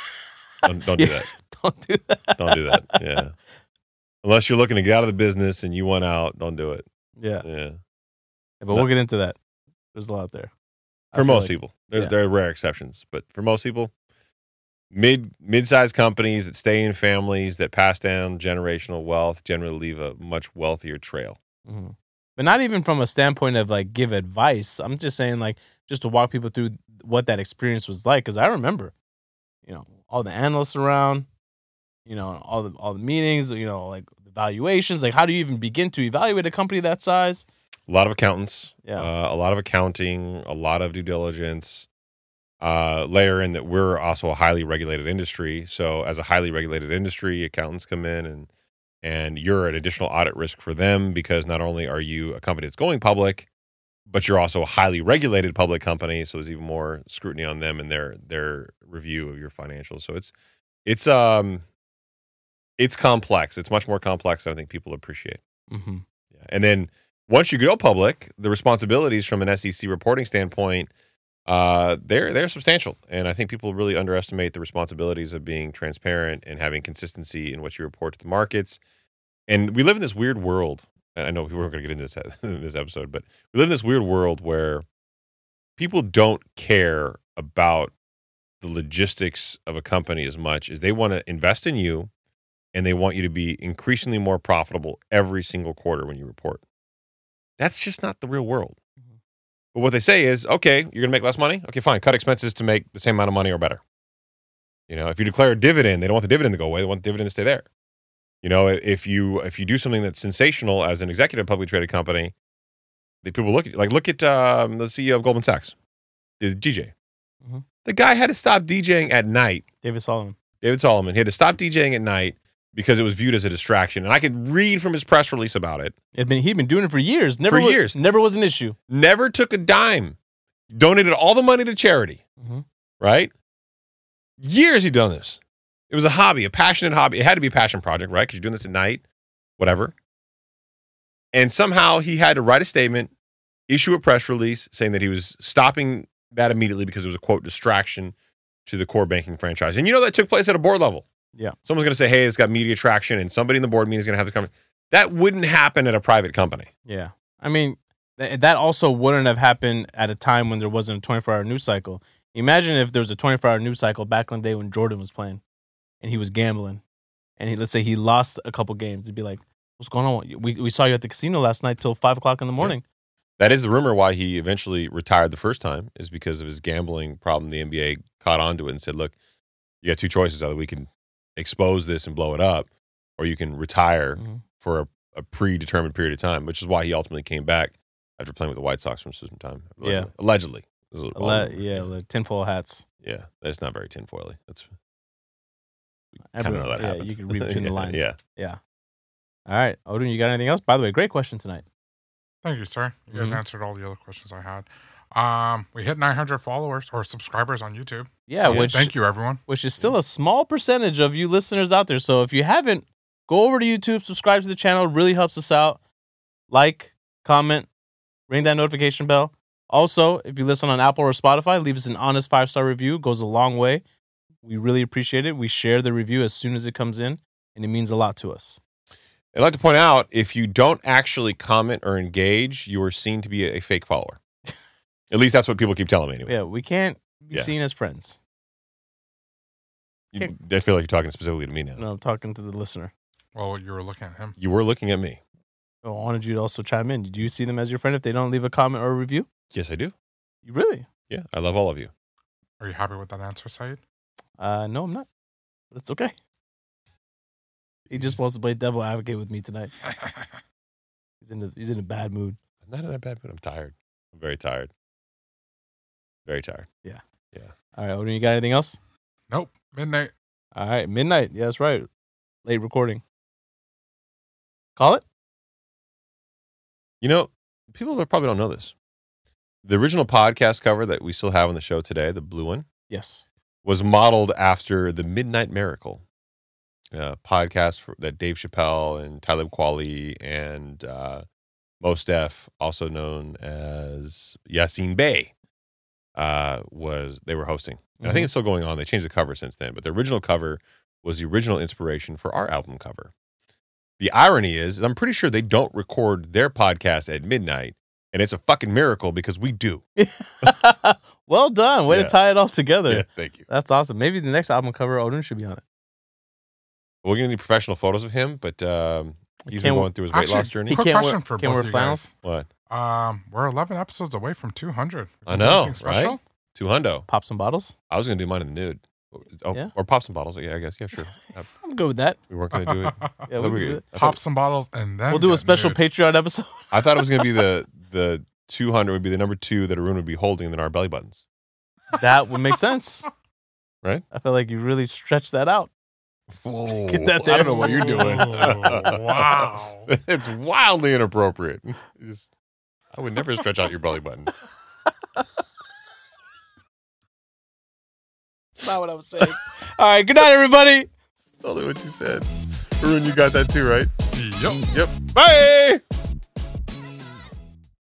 Don't, don't do Yeah. that. Don't do that. Don't do that. Yeah. Unless you're looking to get out of the business and you want out, don't do it. Yeah, Yeah. but we'll get into that. There's a lot there. For most like- people. There's yeah. there are rare exceptions, but for most people, mid mid-sized companies that stay in families that pass down generational wealth generally leave a much wealthier trail. Mhm. But not even from a standpoint of like give advice. I'm just saying like just to walk people through what that experience was like because I remember, you know, all the analysts around, you know, all the all the meetings, you know, like the valuations. Like, how do you even begin to evaluate a company that size? A lot of accountants, Yeah. uh, a lot of accounting, a lot of due diligence. Uh, layer in that we're also a highly regulated industry. So, as a highly regulated industry, accountants come in and and you're an additional audit risk for them because not only are you a company that's going public, but you're also a highly regulated public company. So there's even more scrutiny on them and their their review of your financials. So it's it's um it's complex. It's much more complex than I think people appreciate. Mm-hmm. Yeah. And then once you go public, the responsibilities from an SEC reporting standpoint, uh, they're they're substantial. And I think people really underestimate the responsibilities of being transparent and having consistency in what you report to the markets. And we live in this weird world. And I know we weren't going to get into this in this episode, but we live in this weird world where people don't care about the logistics of a company as much as they want to invest in you and they want you to be increasingly more profitable every single quarter when you report. That's just not the real world. Mhm. But what they say is, okay, you're going to make less money. Okay, fine. Cut expenses to make the same amount of money or better. You know, if you declare a dividend, they don't want the dividend to go away. They want the dividend to stay there. You know, if you if you do something that's sensational as an executive publicly traded company, the people look at like look at um, the CEO of Goldman Sachs, the DJ. Mhm. The guy had to stop DJing at night David Solomon. David Solomon. He had to stop DJing at night because it was viewed as a distraction. And I could read from his press release about it. It'd been, he'd been doing it for years. Never For was, years. Never was an issue. Never took a dime. Donated all the money to charity, Mm-hmm. right? Years he'd done this. It was a hobby, a passionate hobby. It had to be a passion project, right? Because you're doing this at night, whatever. And somehow he had to write a statement, issue a press release saying that he was stopping that immediately because it was a quote distraction to the core banking franchise. And you know that took place at a board level. Yeah. Someone's going to say, hey, it's got media traction, and somebody in the board meeting is going to have the conversation. That wouldn't happen at a private company. Yeah. I mean, th- that also wouldn't have happened at a time when there wasn't a 24 hour news cycle. Imagine if there was a 24 hour news cycle back in the day when Jordan was playing and he was gambling and he, let's say he lost a couple games. He'd be like, what's going on? We, we saw you at the casino last night till five o'clock in the morning. That is the rumor why he eventually retired the first time is because of his gambling problem. The NBA caught on to it and said, "Look, you got two choices: either we can expose this and blow it up, or you can retire Mhm. for a, a predetermined period of time." Which is why he ultimately came back after playing with the White Sox for some time. Yeah. allegedly. This is all- Le- yeah, like tinfoil hats. yeah. That's not very tinfoily. That's kind Everyone- of know that yeah, happened. you can read between the lines. Yeah. Yeah. All right. Odin, you got anything else? By the way, great question tonight. Thank you, sir. You guys Mhm. answered all the other questions I had. Um, we hit 900 followers or subscribers on YouTube. Yeah, Yeah, which Thank you, everyone. which is still a small percentage of you listeners out there. So if you haven't, go over to YouTube, subscribe to the channel. It really helps us out. Like, comment, ring that notification bell. Also, if you listen on Apple or Spotify, leave us an honest five star review. It goes a long way. We really appreciate it. We share the review as soon as it comes in, and it means a lot to us. I'd like to point out if you don't actually comment or engage, you are seen to be a, a fake follower. At least that's what people keep telling me anyway. Yeah, we can't be Yeah. seen as friends. You, I feel like you're talking specifically to me now. No, I'm talking to the listener. Well, you were looking at him. You were looking at me. Oh, I wanted you to also chime in. Do you see them as your friend if they don't leave a comment or a review? Yes, I do. You really? Yeah, I love all of you. Are you happy with that answer, Saied? Uh, no, I'm not. But it's okay. He just wants to play devil advocate with me tonight. He's in a, he's in a bad mood. I'm not in a bad mood. I'm tired. I'm very tired. Very tired. Yeah. Yeah. All right, Odin, you got anything else? nope. Midnight. All right, midnight. Yeah, that's right. Late recording. Call it. You know, people probably don't know this. The original podcast cover that we still have on the show today, the blue one, Yes. was modeled after the Midnight Miracle uh, podcast for, that Dave Chappelle and Talib Kweli and uh, Mos Def, also known as Yasiin Bey, uh, was they were hosting. And I think it's still going on. They changed the cover since then, but the original cover was the original inspiration for our album cover. The irony is, I'm pretty sure they don't record their podcast at midnight, and it's a fucking miracle because we do. well done. Way Yeah. to tie it all together. Yeah, thank you. That's awesome. Maybe the next album cover, Odin should be on it. We're gonna need professional photos of him, but um, he's been going through his weight Actually, loss journey. He Quick can't question wear- for can't both wear of you flannels? guys. What? Um, we're 11 episodes away from 200. I You do know, right? Two hundo. Pop some bottles. I was gonna do mine in the nude. Oh, Yeah. or pop some bottles. Yeah, I guess. Yeah, sure. I'm good with that. we weren't gonna do it. Yeah, What we we- can do it. Pop some bottles and then We'll do a special nude. Patreon episode. I thought it was gonna be the the two hundred would be the number two that Haroon would be holding, and then our belly buttons. that would make sense. Right? I feel like you really stretched that out. Whoa! Get that I there. don't know what you're doing. Wow. it's wildly inappropriate. Just, I would never stretch out your belly button. That's not what I was saying. All right. Good night, everybody. Totally what you said. Haroon, you got that too, right? Yup. Yep. Bye.